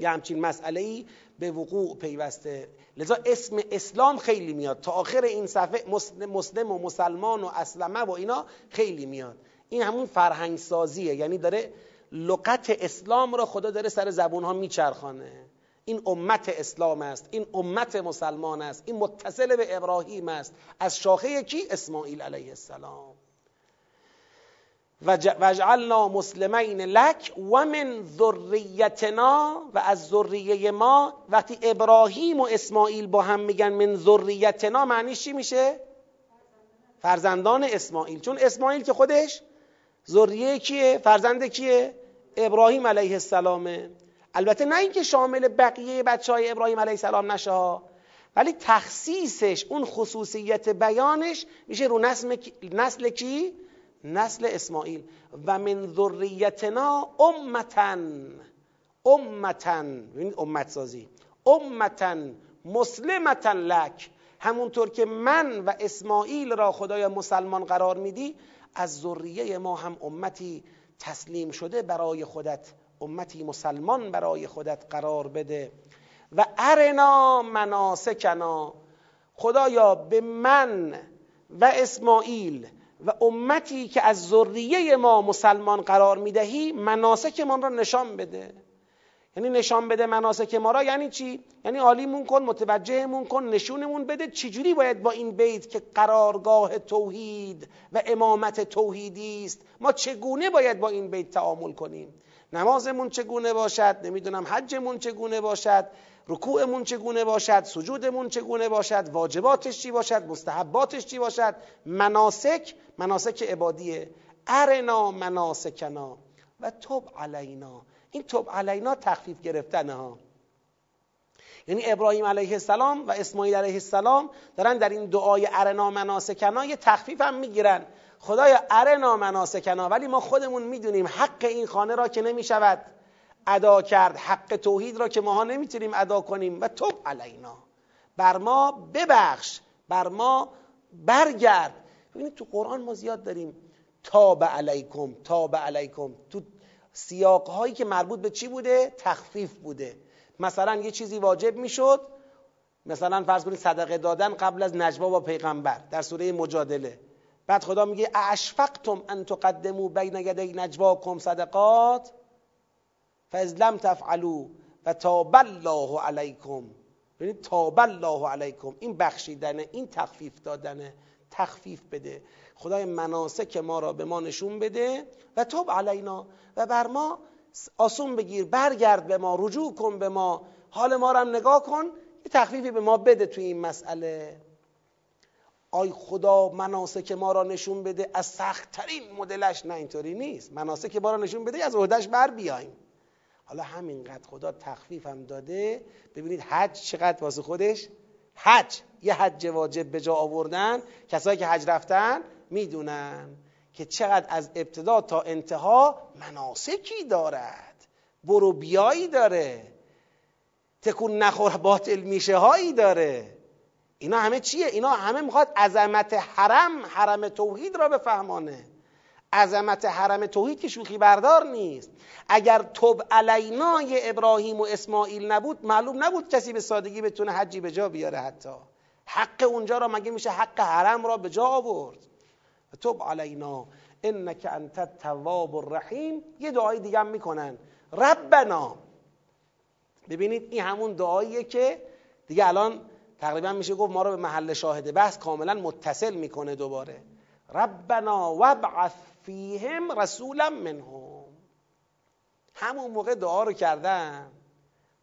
یه همچین مسئله ای به وقوع پیوسته. لذا اسم اسلام خیلی میاد. تا آخر این صفحه مسلم و مسلمان و اسلمه و اینا خیلی میاد. این همون فرهنگ سازیه یعنی داره لغت اسلام را خدا داره سر زبون ها میچرخانه. این امت اسلام است این امت مسلمان است این متصل به ابراهیم است. از شاخه کی؟ اسماعیل علیه السلام. وجعلنا مسلمین لک و من ذریتنا و از ذریه ما. وقتی ابراهیم و اسماعیل با هم میگن من ذریتنا معنیش چی میشه؟ فرزندان اسماعیل. چون اسماعیل که خودش ذریه کیه؟ فرزند کیه؟ ابراهیم علیه السلامه. البته نه اینکه شامل بقیه بچه های ابراهیم علیه السلام نشه ولی تخصیصش اون خصوصیت بیانش میشه رو نسل کی نسل اسماعیل. و من ذریتنا امتن امتن امت سازی. امتن مسلمتن لک. همونطور که من و اسماعیل را خدای مسلمان قرار میدی از ذریه ما هم امتی تسلیم شده برای خودت. امتی مسلمان برای خودت قرار بده. و ارنا مناسکنا خدایا به من و اسماعیل و امتی که از ذریه ما مسلمان قرار می‌دهی مناسکمان را نشان بده. یعنی نشان بده مناسک ما را یعنی چی؟ یعنی عالیمون کن متوجهمون کن نشونمون بده چجوری باید با این بیت که قرارگاه توحید و امامت توحیدی است. ما چگونه باید با این بیت تعامل کنیم؟ نمازمون چگونه باشد نمی‌دونم حجمون چگونه باشد رکوعمون چگونه باشد سجودمون چگونه باشد واجباتش چی باشد مستحباتش چی باشد؟ مناسک مناسک عبادیه. ارنا مناسکنا و توب علینا. این توب علینا تخفیف گرفتنه ها. یعنی ابراهیم علیه السلام و اسماعیل علیه السلام دارن در این دعای ارنا مناسکنا یه تخفیف هم می‌گیرن. خدایا ارنا مناسکنا ولی ما خودمون می‌دونیم حق این خانه را که نمی‌شود. ادا کرد حق توحید را که ماها نمی‌تونیم ادا کنیم. و توب علینا. بر ما ببخش. بر ما برگرد. ببینید تو قرآن ما زیاد داریم. تاب علیکم تاب علیکم. تو سیاق هایی که مربوط به چی بوده؟ تخفیف بوده. مثلا یه چیزی واجب می‌شد. مثلا فرض کنید صدقه دادن قبل از نجوا با پیغمبر در سوره مجادله. بعد خدا میگه اشفقتم ان تقدموا بین یدی نجواکم صدقات فاذ لم تفعلوا و تاب الله علیکم ببینید تاب الله علیکم این بخشیدنه این تخفیف دادنه. تخفیف بده. خدای مناسک ما را به ما نشون بده و توب علینا و بر ما آسون بگیر برگرد به ما رجوع کن به ما. حال ما را هم نگاه کن. یه تخفیفی به ما بده توی این مسئله. آی خدا مناسک ما را نشون بده از سختترین مدلش نه اینطوری نیست. مناسک ما را نشون بده از عهدهش بر بیایم حالا همینقدر خدا تخفیف هم داده. ببینید حج چقدر واسه خودش؟ حج. یه حج واجب به جا آوردن. کسایی که حج رفتن می‌دونن که چقدر از ابتدا تا انتها مناسکی دارد؟ برو بیایی داره. تکون نخور باطل میشه هایی داره. اینا همه چیه؟ اینا همه می‌خواد عظمت حرم حرم توحید را بفهمانه. عظمت حرم توحید که شوخی بردار نیست. اگر توب علینای ابراهیم و اسماعیل نبود معلوم نبود کسی به سادگی بتونه حجی به جا بیاره حتی. حق اونجا را مگه میشه حق حرم را به جا آورد؟ توب علینا انک انت التواب الرحیم. یه دعای دیگه هم می‌کنن. ربنا. ببینید این همون دعاییه که دیگه الان تقریبا میشه گفت ما رو به محل شاهد بحث کاملا متصل می‌کنه دوباره. ربنا وابعث فیهم رسولا منهم. همون موقع دعا رو کردن.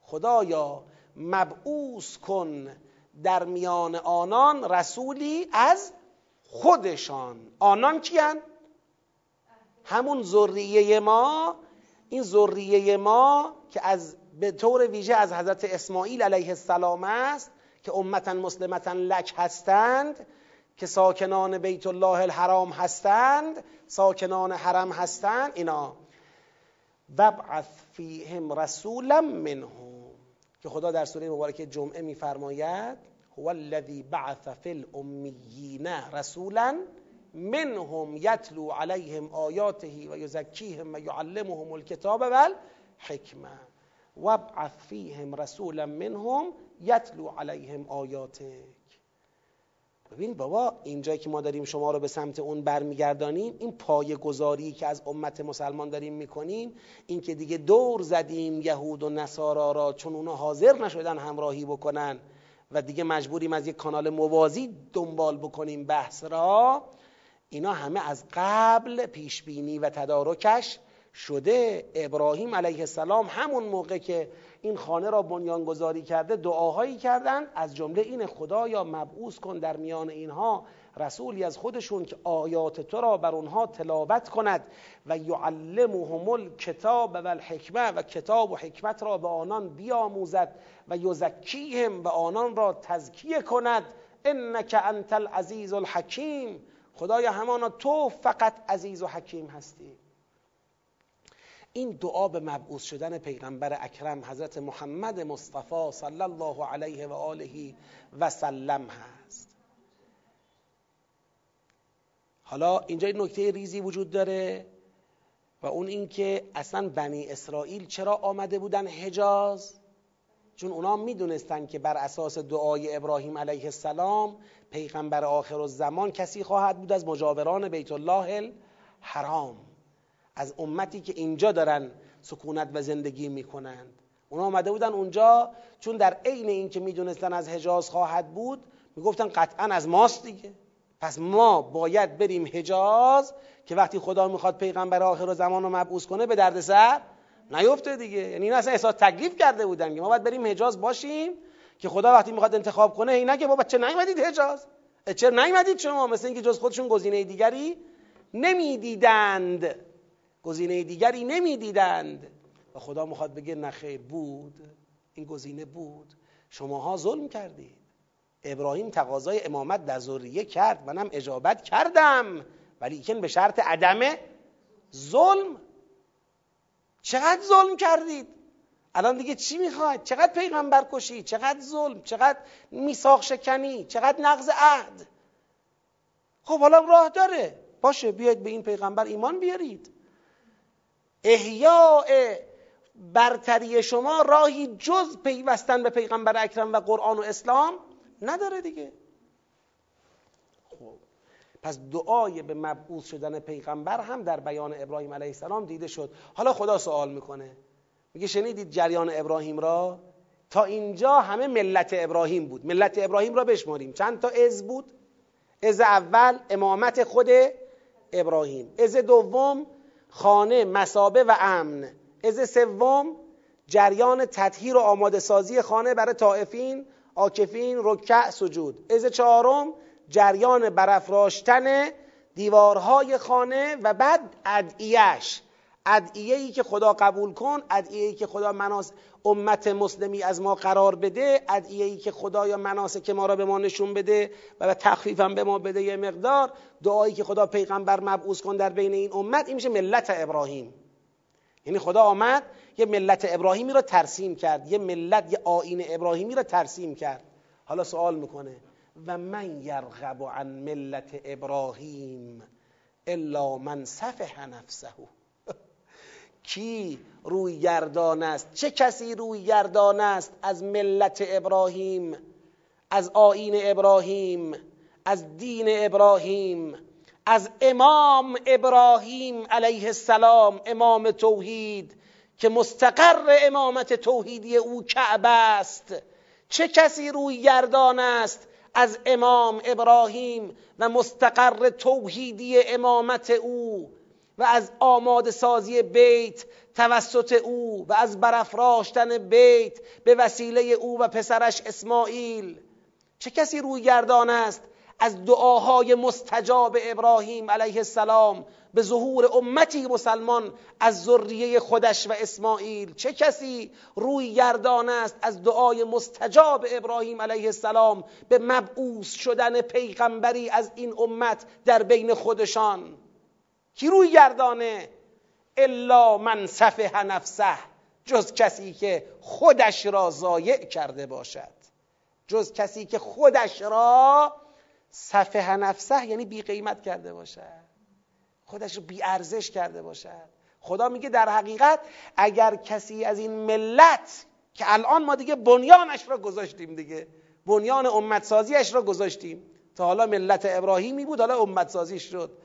خدایا مبعوث کن در میان آنان رسولی از خودشان. آنان کیان؟ همون ذریه ما. این ذریه ما که از به طور ویژه از حضرت اسماعیل علیه السلام است که امتا مسلمتا لک هستند که ساکنان بیت الله الحرام هستند ساکنان حرم هستند اینا. وبعث فیهم رسولا منهم. که خدا در سوره مبارکه جمعه میفرماید هو الذی بعث فی الامیین رسولا منهم یتلو علیهم آیاته و یزکیهم و یعلمهم الکتاب والحکمه. وابعث فیهم رسولا منهم یتلو علیهم آیاتک. ببین بابا اینجایی که ما داریم شما رو به سمت اون برمیگردانیم این پای گذاری که از امت مسلمان داریم می‌کنیم این که دیگه دور زدیم یهود و نصارا را چون اونا حاضر نشدن همراهی بکنن و دیگه مجبوریم از یک کانال موازی دنبال بکنیم بحث را اینا همه از قبل پیش بینی و تدارکش شده ابراهیم علیه السلام همون موقع که این خانه را بنیانگذاری کرده دعاهایی کردند از جمله این خدایا مبعوث کن در میان اینها رسولی از خودشون که آیات تو را بر اونها تلاوت کند. و یعلمهم الکتاب و الحکمه و کتاب و حکمت را به آنان بیاموزد و یزکیهم و آنان را تزکیه کند. انک انت العزیز الحکیم. خدایا همانا تو فقط عزیز و حکیم هستی. این دعا به مبعوث شدن پیغمبر اکرم حضرت محمد مصطفی صلی الله علیه و آله و سلم هست. حالا اینجا این نکته ریزی وجود داره و اون اینکه اصلا بنی اسرائیل چرا آمده بودن حجاز؟ چون اونا می‌دونستن که بر اساس دعای ابراهیم علیه السلام پیغمبر آخر الزمان کسی خواهد بود از مجاوران بیت الله الحرام. از امتی که اینجا دارن سکونت و زندگی می‌کنند. اونا آمده بودن اونجا چون در عین این که می‌دونستن از حجاز خواهد بود می‌گفتن قطعا از ماست دیگه. پس ما باید بریم حجاز که وقتی خدا می‌خواد پیغمبر آخر و زمان رو مبعوث کنه به دردسر نیفته دیگه. یعنی این اصلا احساس تکلیف کرده بودن که ما باید بریم حجاز باشیم که خدا وقتی می‌خواد انتخاب کنه این نگه بابا چه نیومدید حجاز؟ چرا نیومدید شما؟ مثل اینکه جز خودشون گزینه دیگری نمی‌دیدند. گزینه دیگری نمی‌دیدند. و خدا می‌خواد بگه نخیر بود. این گزینه بود. شماها ظلم کردید. ابراهیم تقاضای امامت در ذریه کرد. منم اجابت کردم. ولی به شرط عدم ظلم. چقدر ظلم کردید؟ الان دیگه چی می‌خواید؟ چقدر پیغمبر کشی؟ چقدر ظلم؟ چقدر میثاق شکنی؟ چقدر نقض عهد؟ خب حالا راه داره. باشه بیاید به این پیغمبر ایمان بیارید. احیاء برتری شما راهی جز پیوستن به پیغمبر اکرم و قرآن و اسلام نداره دیگه. خب. پس دعای به مبعوث شدن پیغمبر هم در بیان ابراهیم علیه السلام دیده شد. حالا خدا سوال می‌کنه. میگه شنیدید جریان ابراهیم را؟ تا اینجا همه ملت ابراهیم بود. ملت ابراهیم را بشماریم. چند تا از بود؟ از اول امامت خود ابراهیم. از دوم خانه مسابه و امن. از سوم جریان تطهیر و آماده سازی خانه برای طائفین آکفین رکع سجود. از چهارم جریان برافراشتن دیوارهای خانه و بعد ادعیش ادعیه ای که خدا قبول کن ادعیه ای که خدا مناس امت مسلمی از ما قرار بده ادعیه ای که خدا یا مناسک ما را به ما نشون بده و به تخفیفم به ما بده یه مقدار. دعایی که خدا پیغمبر مبعوث کن در بین این امت این میشه ملت ابراهیم. یعنی خدا آمد یه ملت ابراهیمی را ترسیم کرد یه ملت یه آین ابراهیمی را ترسیم کرد. حالا سوال می‌کنه و من یرغب عن ملت ابراهیم الا من صفح نفسه؟ کی روی گردان است؟ چه کسی روی گردان است؟ از ملت ابراهیم از آین ابراهیم از دین ابراهیم از امام ابراهیم علیه السلام امام توحید که مستقر امامت توحیدی او کعبه است. چه کسی روی گردان است؟ از امام ابراهیم و مستقر توحیدی امامت او. و از آماده سازی بیت توسط او و از برافراشتن بیت به وسیله او و پسرش اسماعیل. چه کسی روی گردان است از دعاهای مستجاب ابراهیم علیه السلام به ظهور امتی مسلمان از ذریه خودش و اسماعیل؟ چه کسی روی گردان است از دعای مستجاب ابراهیم علیه السلام به مبعوث شدن پیغمبری از این امت در بین خودشان؟ کی روی گردانه؟ الا من صفح نفسه جز کسی که خودش را ضایع کرده باشد. جز کسی که خودش را صفحه نفسه یعنی بی قیمت کرده باشد. خودش رو بی ارزش کرده باشد. خدا میگه در حقیقت اگر کسی از این ملت که الان ما دیگه بنیانش را گذاشتیم دیگه بنیان امت سازیش را گذاشتیم تا حالا ملت ابراهیمی بود حالا امت سازی شد.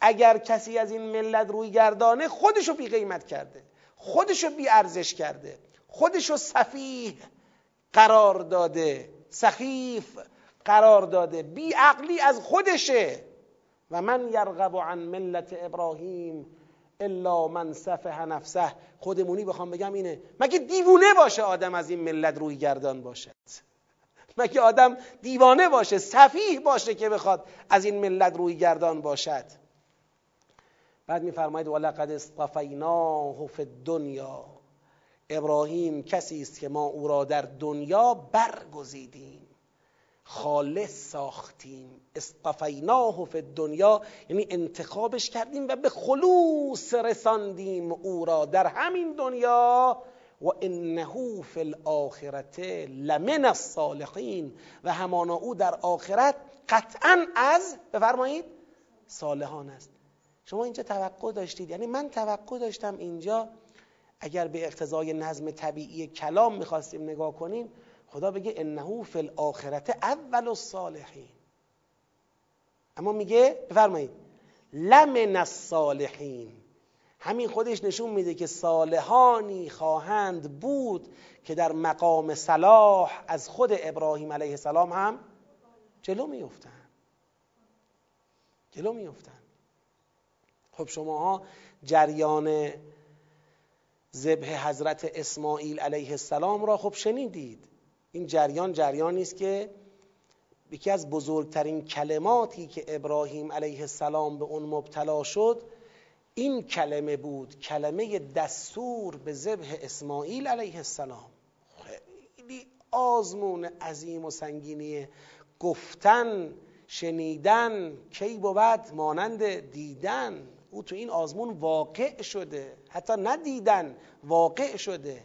اگر کسی از این ملت روی گردانه خودشو بی قیمت کرده خودشو بی ارزش کرده خودشو صفیح قرار داده سخیف قرار داده بی عقلی از خودشه. و من یرغب عن ملت ابراهیم الا من صفح نفسه. خودمونی بخوام بگم اینه مگه دیوونه باشه آدم از این ملت روی گردان باشد مگه آدم دیوانه باشه صفیح باشه که بخواد از این ملت روی گردان باشد؟ بعد میفرماید ولقد اصطفیناه فی الدنیا. ابراهیم کسی است که ما او را در دنیا برگزیدیم. خالص ساختیم. اصطفیناه فی الدنیا. یعنی انتخابش کردیم و به خلوص رساندیم او را در همین دنیا. و انه فی الاخرت لمن الصالحین. و همانا او در آخرت قطعا از بفرمایید صالحان است. شما اینجا توقع داشتید. یعنی من توقع داشتم اینجا اگر به اقتضای نظم طبیعی کلام می‌خواستیم نگاه کنیم خدا بگه انه فی الاخرت اول الصالحین. اما میگه بفرمایید لمن الصالحین. همین خودش نشون میده که صالحانی خواهند بود که در مقام صلاح از خود ابراهیم علیه السلام هم جلو میفتن جلو میفتن خب شماها جریان ذبح حضرت اسماعیل علیه السلام را خب شنیدید. این جریان جریانی است که یکی از بزرگترین کلماتی که ابراهیم علیه السلام به اون مبتلا شد این کلمه بود کلمه دستور به ذبح اسماعیل علیه السلام. خیلی آزمون عظیم و سنگینی گفتن شنیدن کی بود؟ مانند دیدن. او تو این آزمون واقع شده. حتی ندیدن واقع شده.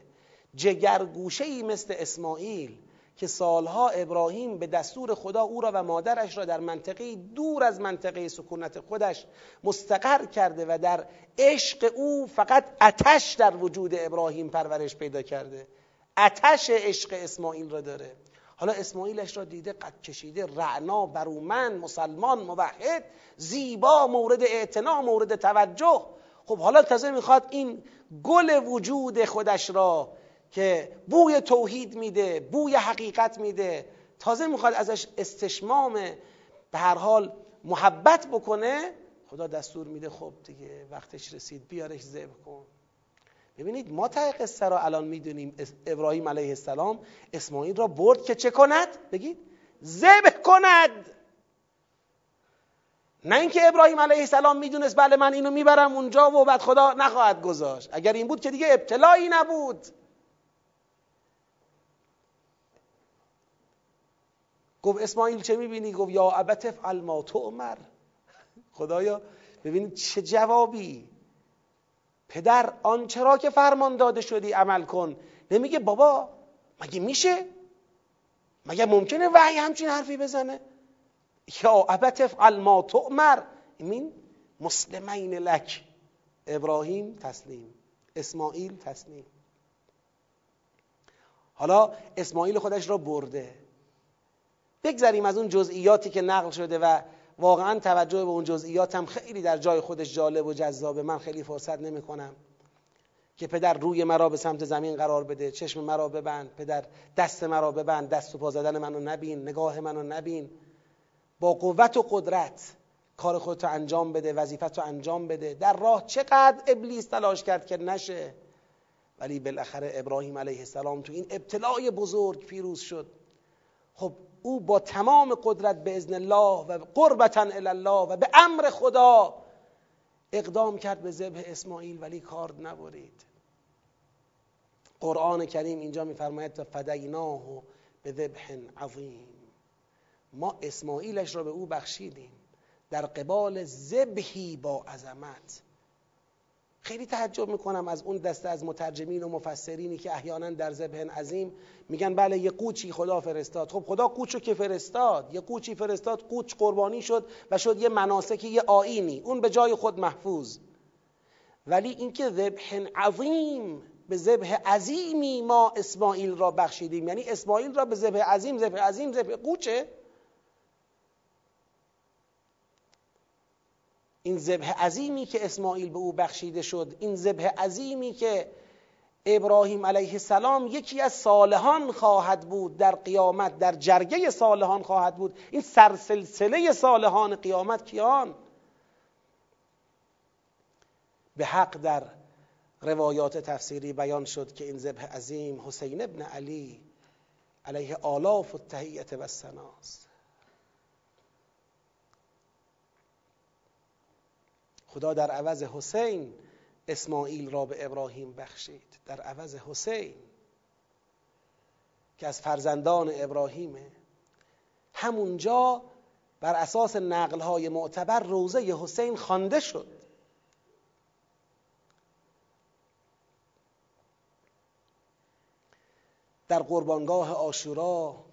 جگرگوشه ای مثل اسماعیل که سالها ابراهیم به دستور خدا او را و مادرش را در منطقه دور از منطقه سکونت خودش مستقر کرده و در عشق او فقط اتش در وجود ابراهیم پرورش پیدا کرده. اتش عشق اسماعیل را داره. حالا اسماعیلش را دیده قد کشیده رعنا برومن مسلمان موحد زیبا مورد اعتنا مورد توجه. خب حالا تازه می‌خواد این گل وجود خودش را که بوی توحید میده بوی حقیقت میده تازه می‌خواد ازش استشمام به هر حال محبت بکنه. خدا دستور میده خب دیگه وقتش رسید بیارش ذبح کن. ببینید ما ته قصه را الان می‌دونیم ابراهیم علیه السلام اسماعیل را برد که چه کند؟ بگید. ذبح کند. نه اینکه ابراهیم علیه السلام می‌دونست بله من اینو می‌برم اونجا و بعد خدا نخواهد گذاشت. اگر این بود که دیگه ابتلایی نبود. گفت اسماعیل چه می‌بینی؟ گفت یا ابتف ما تؤمر. خدایا ببینید چه جوابی. پدر آنچه را که فرمان داده شدی عمل کن. نمیگه بابا مگه میشه؟ مگه ممکنه وحی همچین حرفی بزنه؟ یا ابت افعل ما تؤمر. این مسلمین لک. ابراهیم تسلیم. اسماعیل تسلیم. حالا اسماعیل خودش را برده. بگذریم از اون جزئیاتی که نقل شده و واقعا توجه به اون جزئیات هم خیلی در جای خودش جالب و جذابه. من خیلی فرصت نمی کنم که پدر روی مرا به سمت زمین قرار بده. چشم مرا ببند پدر دست مرا ببند. دست و پا زدن منو نبین نگاه منو نبین. با قوت و قدرت کار خودتو انجام بده وظیفتو انجام بده. در راه چقدر ابلیس تلاش کرد که نشه. ولی بالاخره ابراهیم علیه السلام تو این ابتلای بزرگ پیروز شد. خب او با تمام قدرت به ازن الله و قربتا الله و به امر خدا اقدام کرد به ذبح اسماعیل ولی کار نبرید. قرآن کریم اینجا میفرماید فدیناه به ذبح عظیم. ما اسماعیلش را به او بخشیدیم در قبال ذبحی با عظمت. خیلی تعجب می‌کنم از اون دسته از مترجمین و مفسرینی که احیانا در ذبح عظیم میگن بله یه قوچی خدا فرستاد. خب خدا قوچو که فرستاد؟ یه قوچی فرستاد قوچ قربانی شد و شد یه مناسکی یه آینی اون به جای خود محفوظ. ولی اینکه ذبح عظیم به ذبح عظیمی ما اسماعیل را بخشیدیم. یعنی اسماعیل را به ذبح عظیم ذبح عظیم ذبح قوچه. این ذبح عظیمی که اسماعیل به او بخشیده شد این ذبح عظیمی که ابراهیم علیه السلام یکی از صالحان خواهد بود در قیامت در جرگه صالحان خواهد بود. این سرسلسله صالحان قیامت کیان؟ به حق در روایات تفسیری بیان شد که این ذبح عظیم حسین ابن علی علیه آلاف و تهیت و سناست خدا در عوض حسین اسماعیل را به ابراهیم بخشید. در عوض حسین که از فرزندان ابراهیمه همونجا بر اساس نقلهای معتبر روزه حسین خوانده شد. در قربانگاه آشورا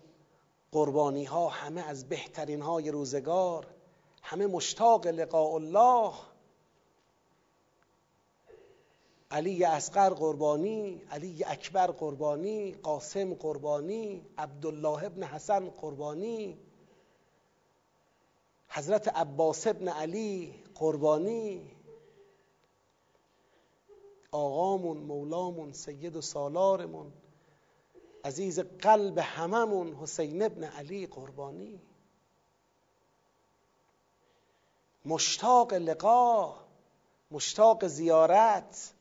قربانی ها همه از بهترین های روزگار همه مشتاق لقاء الله. علی اصغر قربانی علی اکبر قربانی قاسم قربانی عبدالله ابن حسن قربانی حضرت عباس ابن علی قربانی آقامون مولامون سید و سالارمون عزیز قلب هممون حسین ابن علی قربانی. مشتاق لقا مشتاق زیارت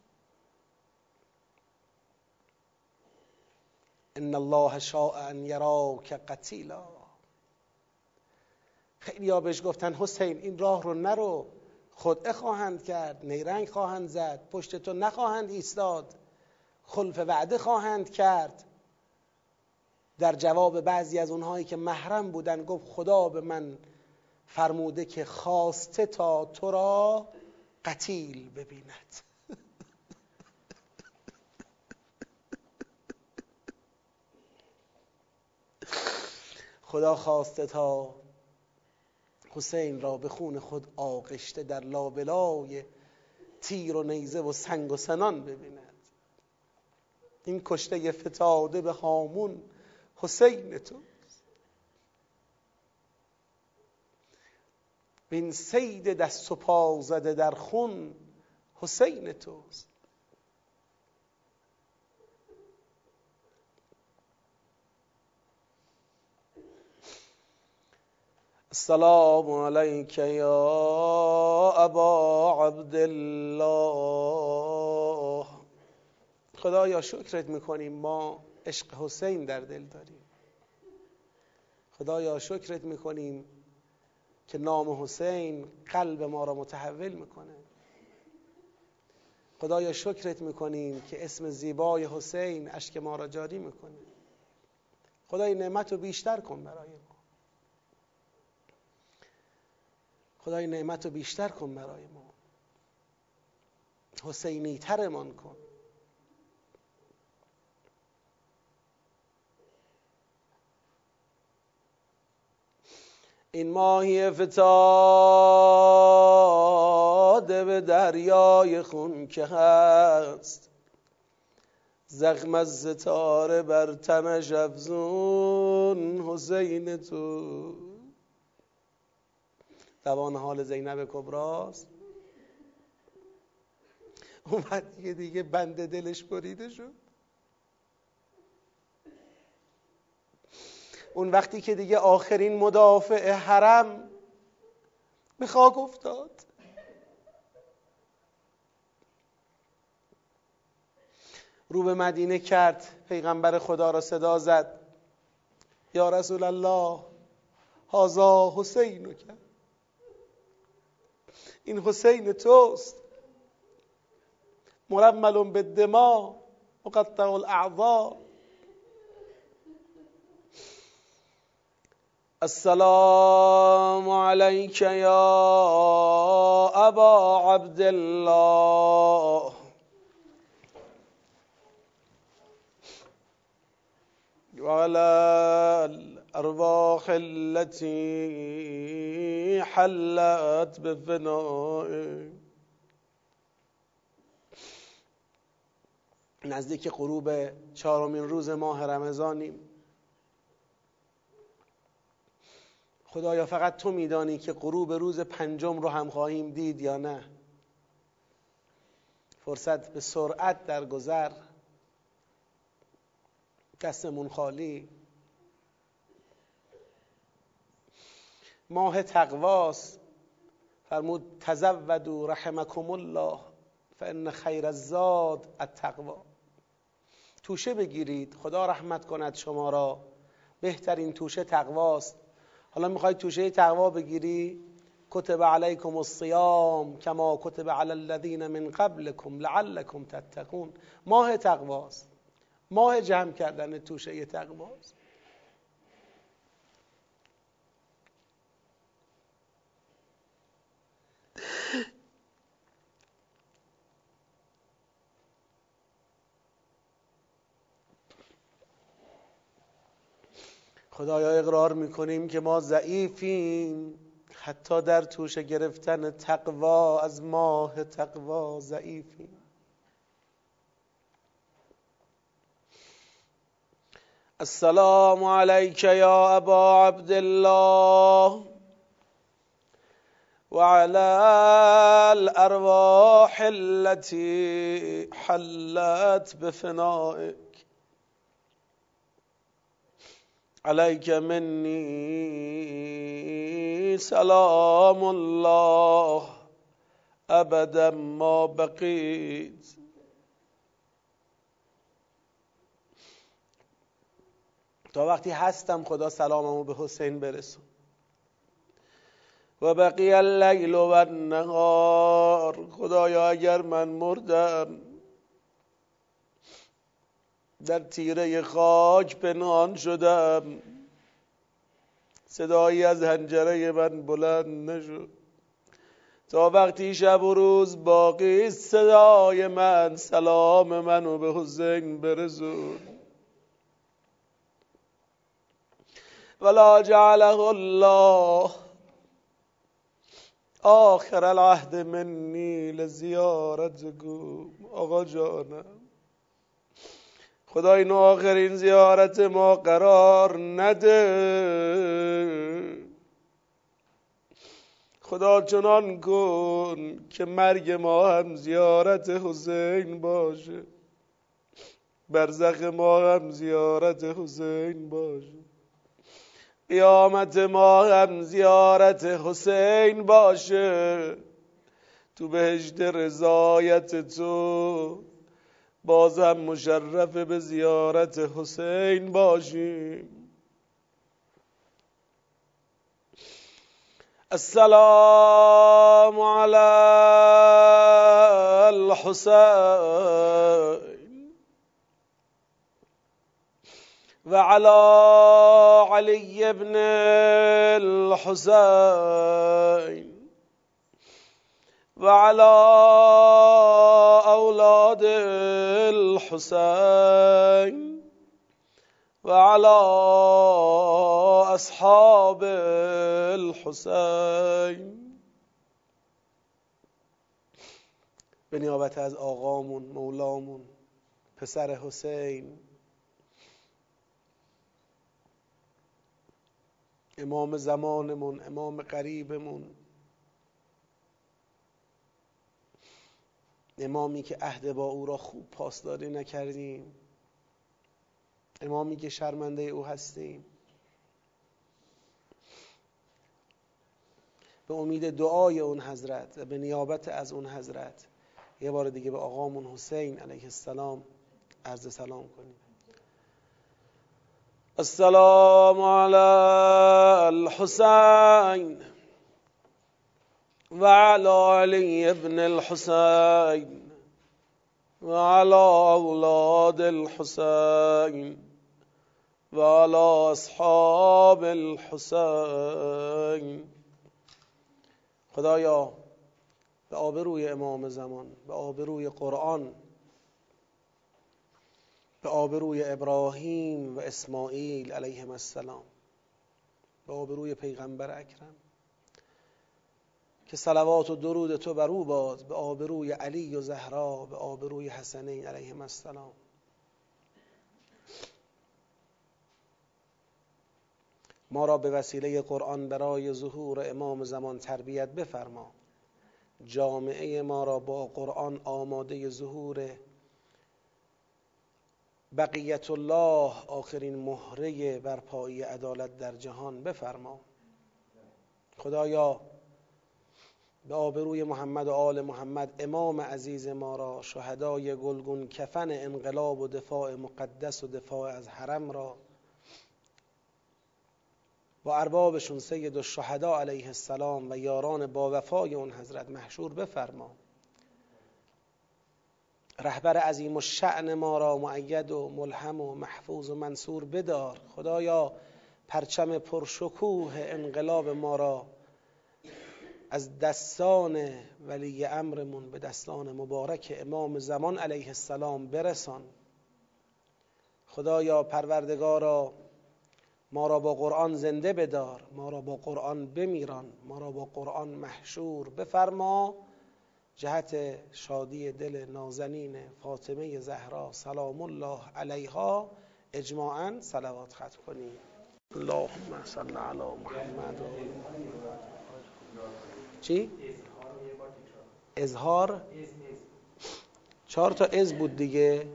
ان الله شاء ان یراک قتیلا خیلی ها بهش گفتن حسین این راه رو نرو. خود خواهند کرد نیرنگ خواهند زد پشت تو نخواهند ایستاد. خلف وعده خواهند کرد. در جواب بعضی از اونهایی که محرم بودن گفت خدا به من فرموده که خواسته تا تو را قتیل ببیند. خدا خواسته تا حسین را به خون خود آغشته در لابلای تیر و نیزه و سنگ و سنان ببیند. این کشته فتاده به هامون حسین تو. این سید دست و پا زده در خون حسین توست. السلام علیک یا ابا عبدالله خدایا شکرت می‌کنیم. ما عشق حسین در دل داریم. خدایا شکرت می‌کنیم که نام حسین قلب ما را متحول می‌کنه. خدایا شکرت می‌کنیم که اسم زیبای حسین اشک ما را جاری می‌کنه. خدای نعمت رو بیشتر کن برای ما. خدای نعمت رو بیشتر کن برای ما. حسینی ترمان کن. این ماهی فتاده به دریای خون که هست. زخم از ستاره بر تنش افزون حسین تو. دوان حال زینب کبراست؟ اومد دیگه دیگه بند دلش بریده شد. اون وقتی که دیگه آخرین مدافع حرم به خاک افتاد. رو به مدینه کرد پیغمبر خدا را صدا زد. یا رسول الله هازا حسین کرد این حسین توست. مرمل به دما مقطع الاعضاء. السلام عليك يا أبا عبد الله وعلى الأرواح التي حلت بفنائك نزدیک غروب چهارمین روز ماه رمضانیم. خدایا فقط تو میدانی که غروب روز پنجم رو هم خواهیم دید یا نه؟ فرصت به سرعت در گذر دستمون خالی. ماه تقواست فرمود تزودوا رحمکم الله فان خیر الزاد التقوا. توشه بگیرید خدا رحمت کند شما را. بهترین توشه تقواست. حالا می‌خوای توشه تقوا بگیری؟ کتب علیکم الصیام کما کتب علی الذین من قبلکم لعلکم تتقون. ماه تقواست. ماه جمع کردن توشه تقواست. خدایا اقرار می‌کنیم که ما ضعیفیم حتی در توشه گرفتن تقوا از ماه تقوا ضعیفیم. السلام عليك يا أبا عبد الله وعلى الأرواح التي حلت بفنائك. عليك مني سلام الله. ابدا ما بقيت. تا وقتی هستم خدا سلاممو به حسین برسون. و بقی اللیل و النهار. خدایا اگر من مردم در تیره خاک پنهان شدم صدایی از هنجره من بلند نشد. تا وقتی شب و روز باقی صدای من سلام منو به حسین برسون ولا جعله الله آخر العهد منی لزیارتکم آقا جانم. خدا اینو آخرین زیارت ما قرار نده. خدا چنان کن که مرگ ما هم زیارت حسین باشه. برزخ ما هم زیارت حسین باشه. قیامت ما هم زیارت حسین باشه. تو بهشت رضایت تو باز هم مشرف به زیارت حسین باشیم. السلام على الحسين وعلى علي بن الحسين وعلى أولاد الحسين وعلى أصحاب الحسين. به از آقامون مولامون پسر حسین امام زمانمون امام قریبمون. امامی که عهد با او را خوب پاسداری نکردیم. امامی که شرمنده او هستیم. به امید دعای اون حضرت و به نیابت از اون حضرت یه بار دیگه به آقامون حسین علیه السلام عرض سلام کنیم. السلام علی الحسین وعلى علي بن الحسين وعلى أولاد الحسين و على أصحاب الحسین خدایا به آبروی امام زمان به آبروی قرآن. به آبروی ابراهیم و اسماعیل علیهم السلام. به آبروی پیغمبر اکرم. که صلوات و درود تو بر او باد. به آبروی علی و زهرا. به آبروی حسنین علیهم السلام. ما را به وسیله قرآن برای ظهور امام زمان تربیت بفرما. جامعه ما را با قرآن آماده ظهور بقیت الله آخرین مهره برپایی عدالت در جهان بفرما. خدایا به آبروی محمد و آل محمد امام عزیز ما را شهدای گلگون کفن انقلاب و دفاع مقدس و دفاع از حرم را با اربابشون سید و شهدا علیه السلام و یاران با وفای اون حضرت محشور بفرما. رهبر عظیم و شعن ما را معید و ملهم و محفوظ و منصور بدار. خدایا پرچم پرشکوه انقلاب ما را از دستان ولی امرمون به دستان مبارک امام زمان علیه السلام برسان. خدایا پروردگارا ما را با قرآن زنده بدار ما را با قرآن بمیران ما را با قرآن محشور بفرما. جهت شادی دل نازنین فاطمه زهرا سلام الله علیها اجماعا صلوات ختم کنیم. اللهم صل علی محمد. چی؟ اظهار؟ چهار تا از بود دیگه.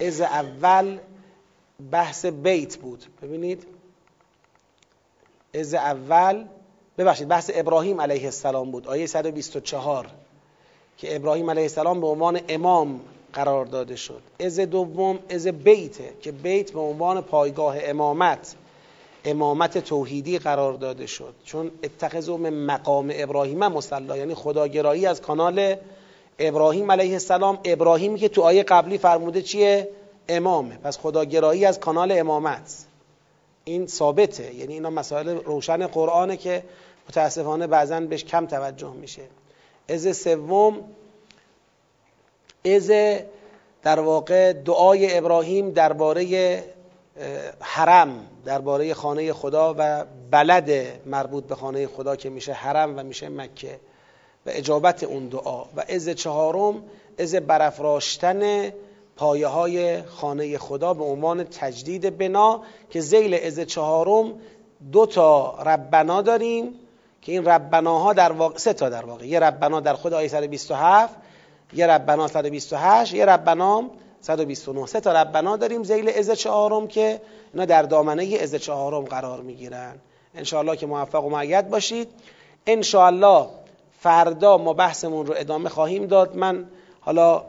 از اول بحث بیت بود. ببینید. از اول ببخشید بحث ابراهیم علیه السلام بود. آیه 124 که ابراهیم علیه السلام به عنوان امام قرار داده شد. از دوم از بیته که بیت به عنوان پایگاه امامت امامت توحیدی قرار داده شد. چون اتخذوا من مقام ابراهیم مصلا یعنی خداگرایی از کانال ابراهیم علیه السلام. ابراهیمی که تو آیه قبلی فرموده چیه؟ امامه. پس خداگرایی از کانال امامت. این ثابته. یعنی اینا مسائل روشن قرآنه که متاسفانه بعضا بهش کم توجه میشه. از سوم از در واقع دعای ابراهیم درباره حرم درباره خانه خدا و بلد مربوط به خانه خدا که میشه حرم و میشه مکه و اجابت اون دعا. و از چهارم از برافراشتن پایه های خانه خدا به عنوان تجدید بنا که زیل از چهارم دو تا ربنا داریم. که این ربناها در واقع سه تا در واقع. یه ربنا در خود آیه 127 یه ربنا 128 یه ربنا 129 سه تا ربنا داریم زیل از چهارم که اینا در دامنه از چهارم قرار می‌گیرن. انشاءالله که موفق و معید باشید. انشاءالله فردا ما بحثمون رو ادامه خواهیم داد. من حالا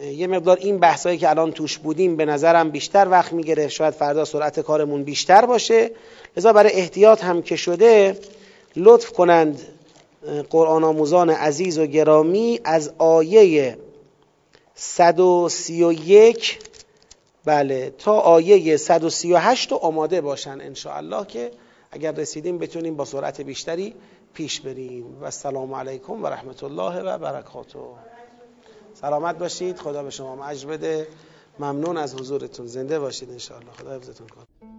یه مقدار این بحثایی که الان توش بودیم به نظرم بیشتر وقت می‌گیره شاید فردا سرعت کارمون بیشتر باشه. لذا برای احتیاط هم که شده لطف کنند قرآن آموزان عزیز و گرامی از آیه 131 بله تا آیه 138 آماده باشن ان که اگر رسیدیم بتونیم با سرعت بیشتری پیش بریم. و السلام علیکم و رحمت الله و برکاته. سلامت باشید. خدا به شما بده. ممنون از حضورتون. زنده باشید انشاءالله. خدا حفظتون کنه